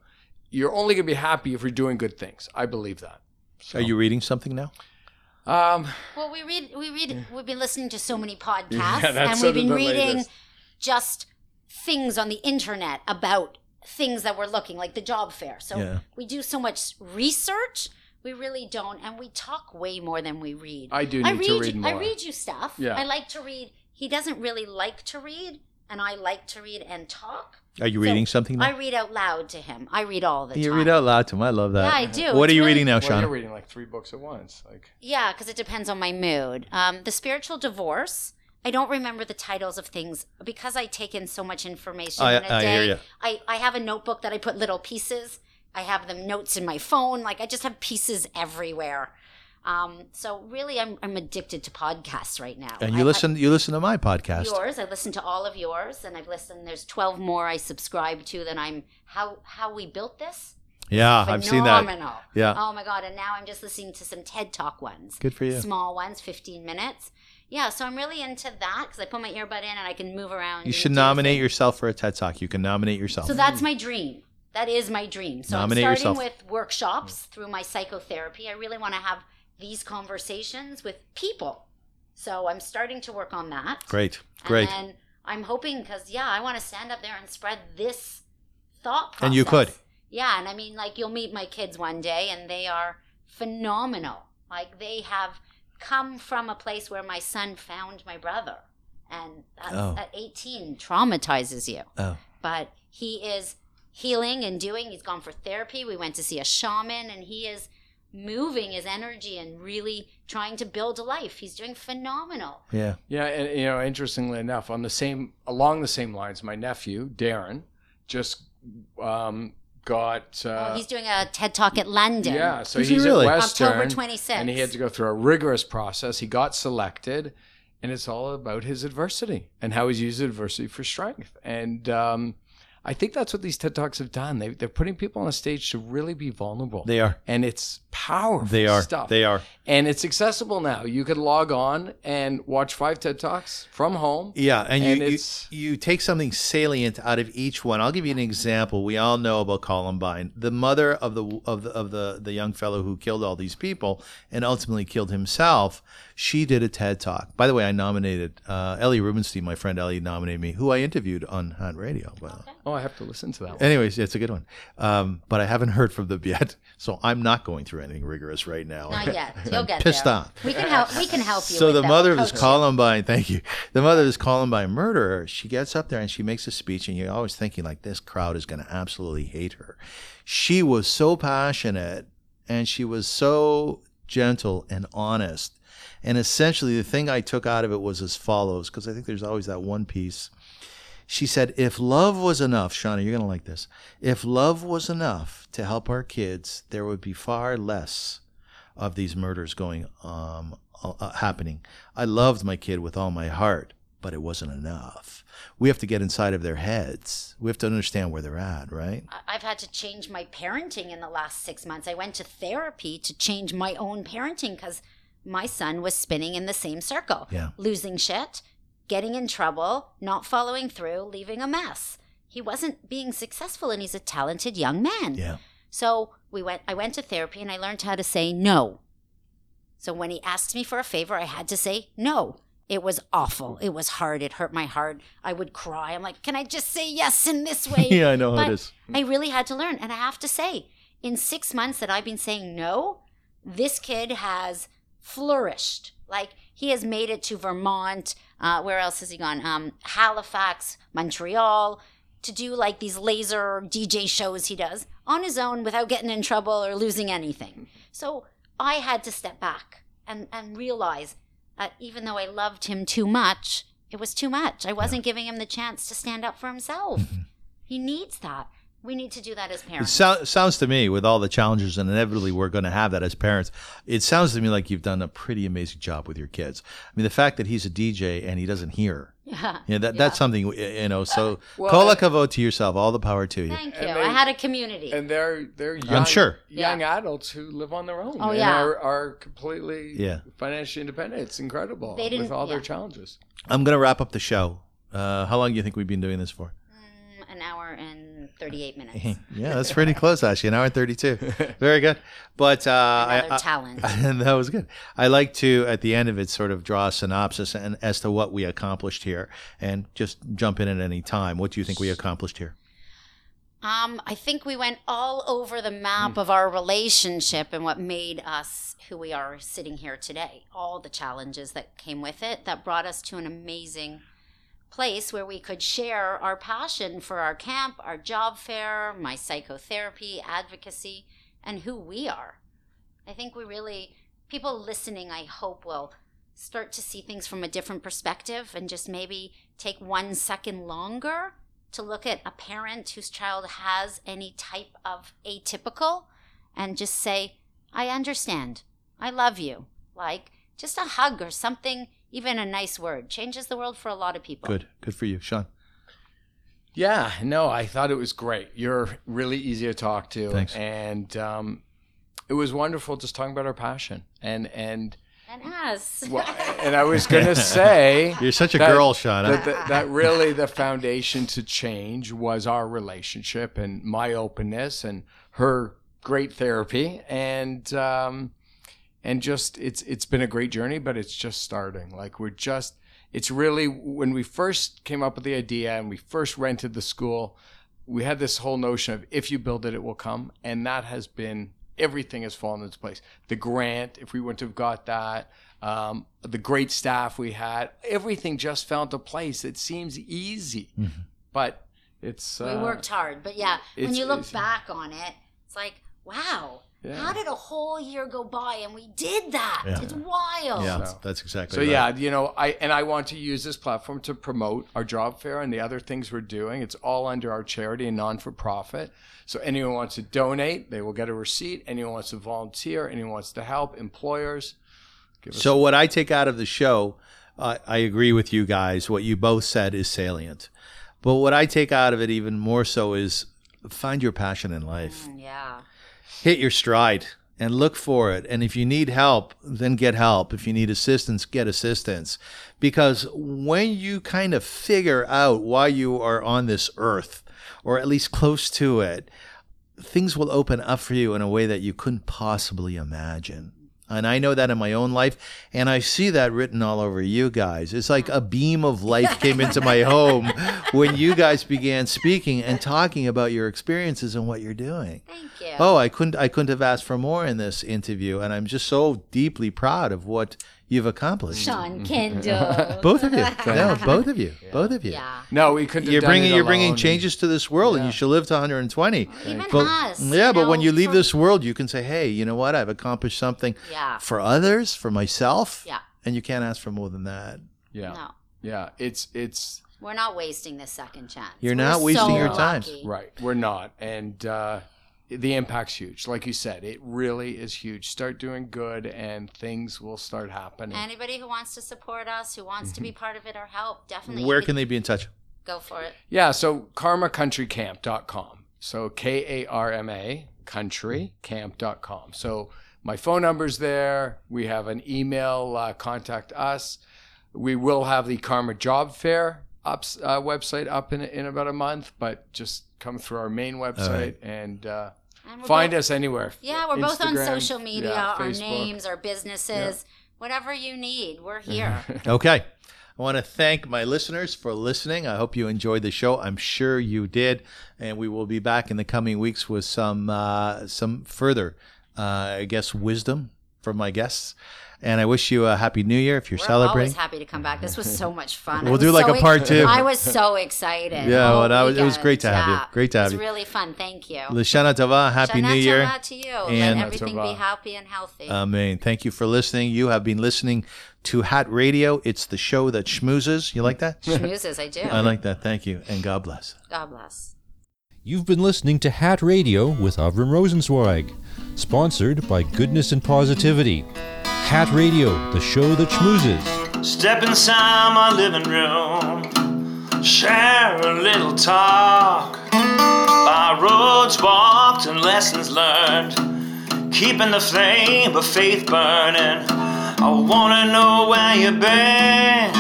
You're only going to be happy if you're doing good things. I believe that. So, Are you reading something now? Um, Well, we read we read we've been listening to so many podcasts Yeah, and we've been reading latest. just things on the internet about things that we're looking like the job fair. So Yeah. we do so much research, we really don't and we talk way more than we read. I do I read, to read you, more. I read you stuff. Yeah. I like to read. He doesn't really like to read, and I like to read and talk. Are you So, reading something now? I read out loud to him. I read all the you time. You read out loud to him. I love that. Yeah, I do. What It's are you really- reading now, Well, you're reading like three books at once. Like Yeah, because it depends on my mood. Um, the spiritual divorce. I don't remember the titles of things because I take in so much information I- in a I day. hear ya. I, I have a notebook that I put little pieces. I have them notes in my phone. Like I just have pieces everywhere. Um, so really, I'm I'm addicted to podcasts right now. And you I- listen. You listen to my podcast. yours. I listen to all of yours, and I've listened. There's 12 more I subscribe to. That I'm how how we built this. Yeah, I've seen that. Yeah. Oh my god! And now I'm just listening to some TED Talk ones. Good for you. Small ones, 15 minutes. Yeah, so I'm really into that because I put my earbud in and I can move around. You should nominate things. yourself for a TED Talk. You can nominate yourself. So that's my dream. That is my dream. So Nominate I'm starting yourself. with workshops through my psychotherapy. I really want to have these conversations with people. So I'm starting to work on that. Great. Great. And I'm hoping because yeah, I want to stand up there and spread this thought process. And you could. Yeah, and I mean, like you'll meet my kids one day, and they are phenomenal. Like they have come from a place where my son found my brother, and Oh. at 18 traumatizes you. Oh. But he is healing and doing. He's gone for therapy. We went to see a shaman, and he is moving his energy and really trying to build a life. He's doing phenomenal. Yeah. Yeah, and you know, interestingly enough, on the same along the same lines, my nephew Darren just um, got. Uh, oh, he's doing a TED Talk at London. yeah, so Is he he's really? at Western, October 26th. and he had to go through a rigorous process. He got selected, and it's all about his adversity and how he's used adversity for strength. And um, I think that's what these TED Talks have done. They, they're putting people on a stage to really be vulnerable. They are. and it's powerful. They are. stuff. They are. and it's accessible now. You could log on and watch five TED Talks from home. Yeah, and, And you, you it's- you take something salient out of each one. I'll give you an example. We all know about Columbine, the mother of the of the of the the young fellow who killed all these people and ultimately killed himself. She did a TED talk. By the way, I nominated uh, Ellie Rubenstein. My friend Ellie nominated me, who I interviewed on Hat Radio. Well, Oh, I have to listen to that one. anyways, it's a good one. Um, but I haven't heard from them *laughs* yet, so I'm not going through anything rigorous right now. Not yet. *laughs* You'll get pissed there. off. We can help. We can help you. So the mother of this. Columbine, *laughs* thank you. The mother of this Columbine murderer, she gets up there and she makes a speech, and you're always thinking like this crowd is going to absolutely hate her. She was so passionate, and she was so gentle and honest. And essentially, the thing I took out of it was as follows, because I think there's always that one piece. She said, if love was enough, Shawna, you're going to like this. If love was enough to help our kids, there would be far less of these murders going um, uh, uh, happening. I loved my kid with all my heart, but it wasn't enough. We have to get inside of their heads. We have to understand where they're at, right? I've had to change my parenting in the last six months. I went to therapy to change my own parenting because my son was spinning in the same circle. Yeah. Losing shit, getting in trouble, not following through, leaving a mess. He wasn't being successful and he's a talented young man. Yeah. So we went I went to therapy and I learned how to say no. So when he asked me for a favor, I had to say no. It was awful. It was hard. It hurt my heart. I would cry. I'm like, can I just say yes in this way? *laughs* Yeah, I know how it is. I really had to learn. And I have to say, in six months that I've been saying no, this kid has flourished. Like he has made it to Vermont. Uh, where else has he gone? Um, Halifax, Montreal, to do like these laser DJ shows he does on his own without getting in trouble or losing anything. So I had to step back and, and realize that even though I loved him too much, it was too much. I wasn't giving him the chance to stand up for himself. He needs that. We need to do that as It parents. so- sounds to me, with all the challenges, and inevitably we're going to have that as parents, it sounds to me like you've done a pretty amazing job with your kids. I mean, the fact that he's a DJ and he doesn't hear, yeah. you know, that, that's something, you know, so Well, kol hakavod to yourself, all the power to you. Thank you. And I had a community. And they're they're young, sure. young Yeah. adults who live on their own. Oh, and yeah. are, are completely Yeah. financially independent. It's incredible They didn't- with all their challenges. I'm going to wrap up the show. Uh, how long do you think we've been doing this for? Mm, an hour and 38 minutes. *laughs* yeah, that's pretty close, actually. An hour and 32. *laughs* Very good. But uh, I, I- talent. and *laughs* that was good. I like to, at the end of it, sort of draw a synopsis and as to what we accomplished here, and just jump in at any time. What do you think we accomplished here? Um, I think we went all over the map of our relationship and what made us who we are sitting here today. All the challenges that came with it that brought us to an amazing place where we could share our passion for our camp, our job fair, my psychotherapy, advocacy, and who we are. I think we really, people listening, I hope, will start to see things from a different perspective and just maybe take one second longer to look at a parent whose child has any type of atypical and just say, I understand. I love you. Like just a hug or something, even a nice word, changes the world for a lot of people. Good. Good for you, Shawn. Yeah, no, I thought it was great. You're really easy to talk to, Thanks. and um, it was wonderful just talking about our passion. And and And us. well, and I was gonna *laughs* say You're such a That- girl, Shawn. that, that, that really the foundation to change was our relationship and my openness and her great therapy and um, and just it's it's been a great journey, but it's just starting. Like we're just it's really when we first came up with the idea and we first rented the school, we had this whole notion of if you build it, it will come, and that has been everything has fallen into place. The grant, if we wouldn't have got that, um, the great staff we had, everything just fell into place. It seems easy, but it's we uh, worked hard. But yeah, when you look it's- back on it, it's like, wow, Yeah. how did a whole year go by and we did that? Yeah. It's wild. yeah, So- that's exactly So right. yeah, you know, I and I want to use this platform to promote our job fair and the other things we're doing. It's all under our charity and non for profit. So anyone wants to donate, they will get a receipt. Anyone wants to volunteer, anyone wants to help, employers. Give us So what I take out of the show, uh, I agree with you guys. What you both said is salient, but what I take out of it even more so is find your passion in life. Mm, Yeah. Hit your stride and look for it. And if you need help, then get help. If you need assistance, get assistance. Because when you kind of figure out why you are on this earth, or at least close to it, things will open up for you in a way that you couldn't possibly imagine. And I know that in my own life, and I see that written all over you guys. It's like a beam of light came into my *laughs* home when you guys began speaking and talking about your experiences and what you're doing. Thank you. Oh, I couldn't I couldn't have asked for more in this interview and I'm just so deeply proud of what you've accomplished. Shawn Kendal. *laughs* Both of you. *laughs* no, both of you. Both of you. yeah. No, we couldn't. have You're done bringing it you're bringing changes to this world and you shall live to 120. Even But, us. yeah, but when you leave for- this world, you can say, "Hey, you know what? I've accomplished something Yeah. for others, for myself." Yeah. And you can't ask for more than that. Yeah, No. yeah. It's it's We're not wasting the second chance. You're We're not wasting so your time. right. We're not, and uh, the impact's huge. Like you said, it really is huge. Start doing good, and things will start happening. Anybody who wants to support us, who wants to be part of it or help, definitely. Where can they be in touch? go for it? Yeah, so karmacountrycamp.com. So K A R M A countrycamp.com. So my phone number's there. We have an email, uh, contact us. We will have the Karma Job Fair ups, uh, website up in, in about a month, but just come through our main website and uh, And we're find both- us anywhere. Yeah, we're both on social media, yeah, our names, our businesses, whatever you need, we're here. *laughs* Okay. I want to thank my listeners for listening. I hope you enjoyed the show. I'm sure you did, and we will be back in the coming weeks with some uh, some further, uh, I guess, wisdom from my guests. And I wish you a happy New Year if you're We're celebrating. always happy to come back. This was so much fun. We'll do like so a part two. I was so excited. Yeah, all well, that was- it was great to have you. Great to have It you. was really fun. Thank you. L'shana Tova, happy Shana New Year. To you. And- Let everything be happy and healthy. Amen. Thank you for listening. You have been listening to Hat Radio. It's the show that schmoozes. You like that? Schmoozes, I do. I like that. Thank you. And God bless. God bless. You've been listening to Hat Radio with Avram Rosenzweig, sponsored by Goodness and Positivity. Hat Radio, the show that schmoozes. Step inside my living room, share a little talk. By roads walked and lessons learned, keeping the flame of faith burning. I wanna know where you've been,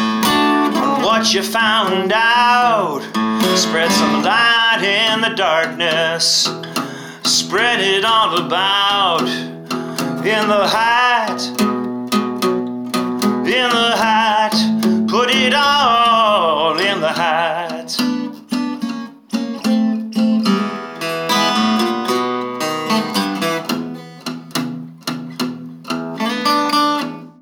what you found out. Spread some light in the darkness, spread it all about in the height in the hat. Put it all in the hat.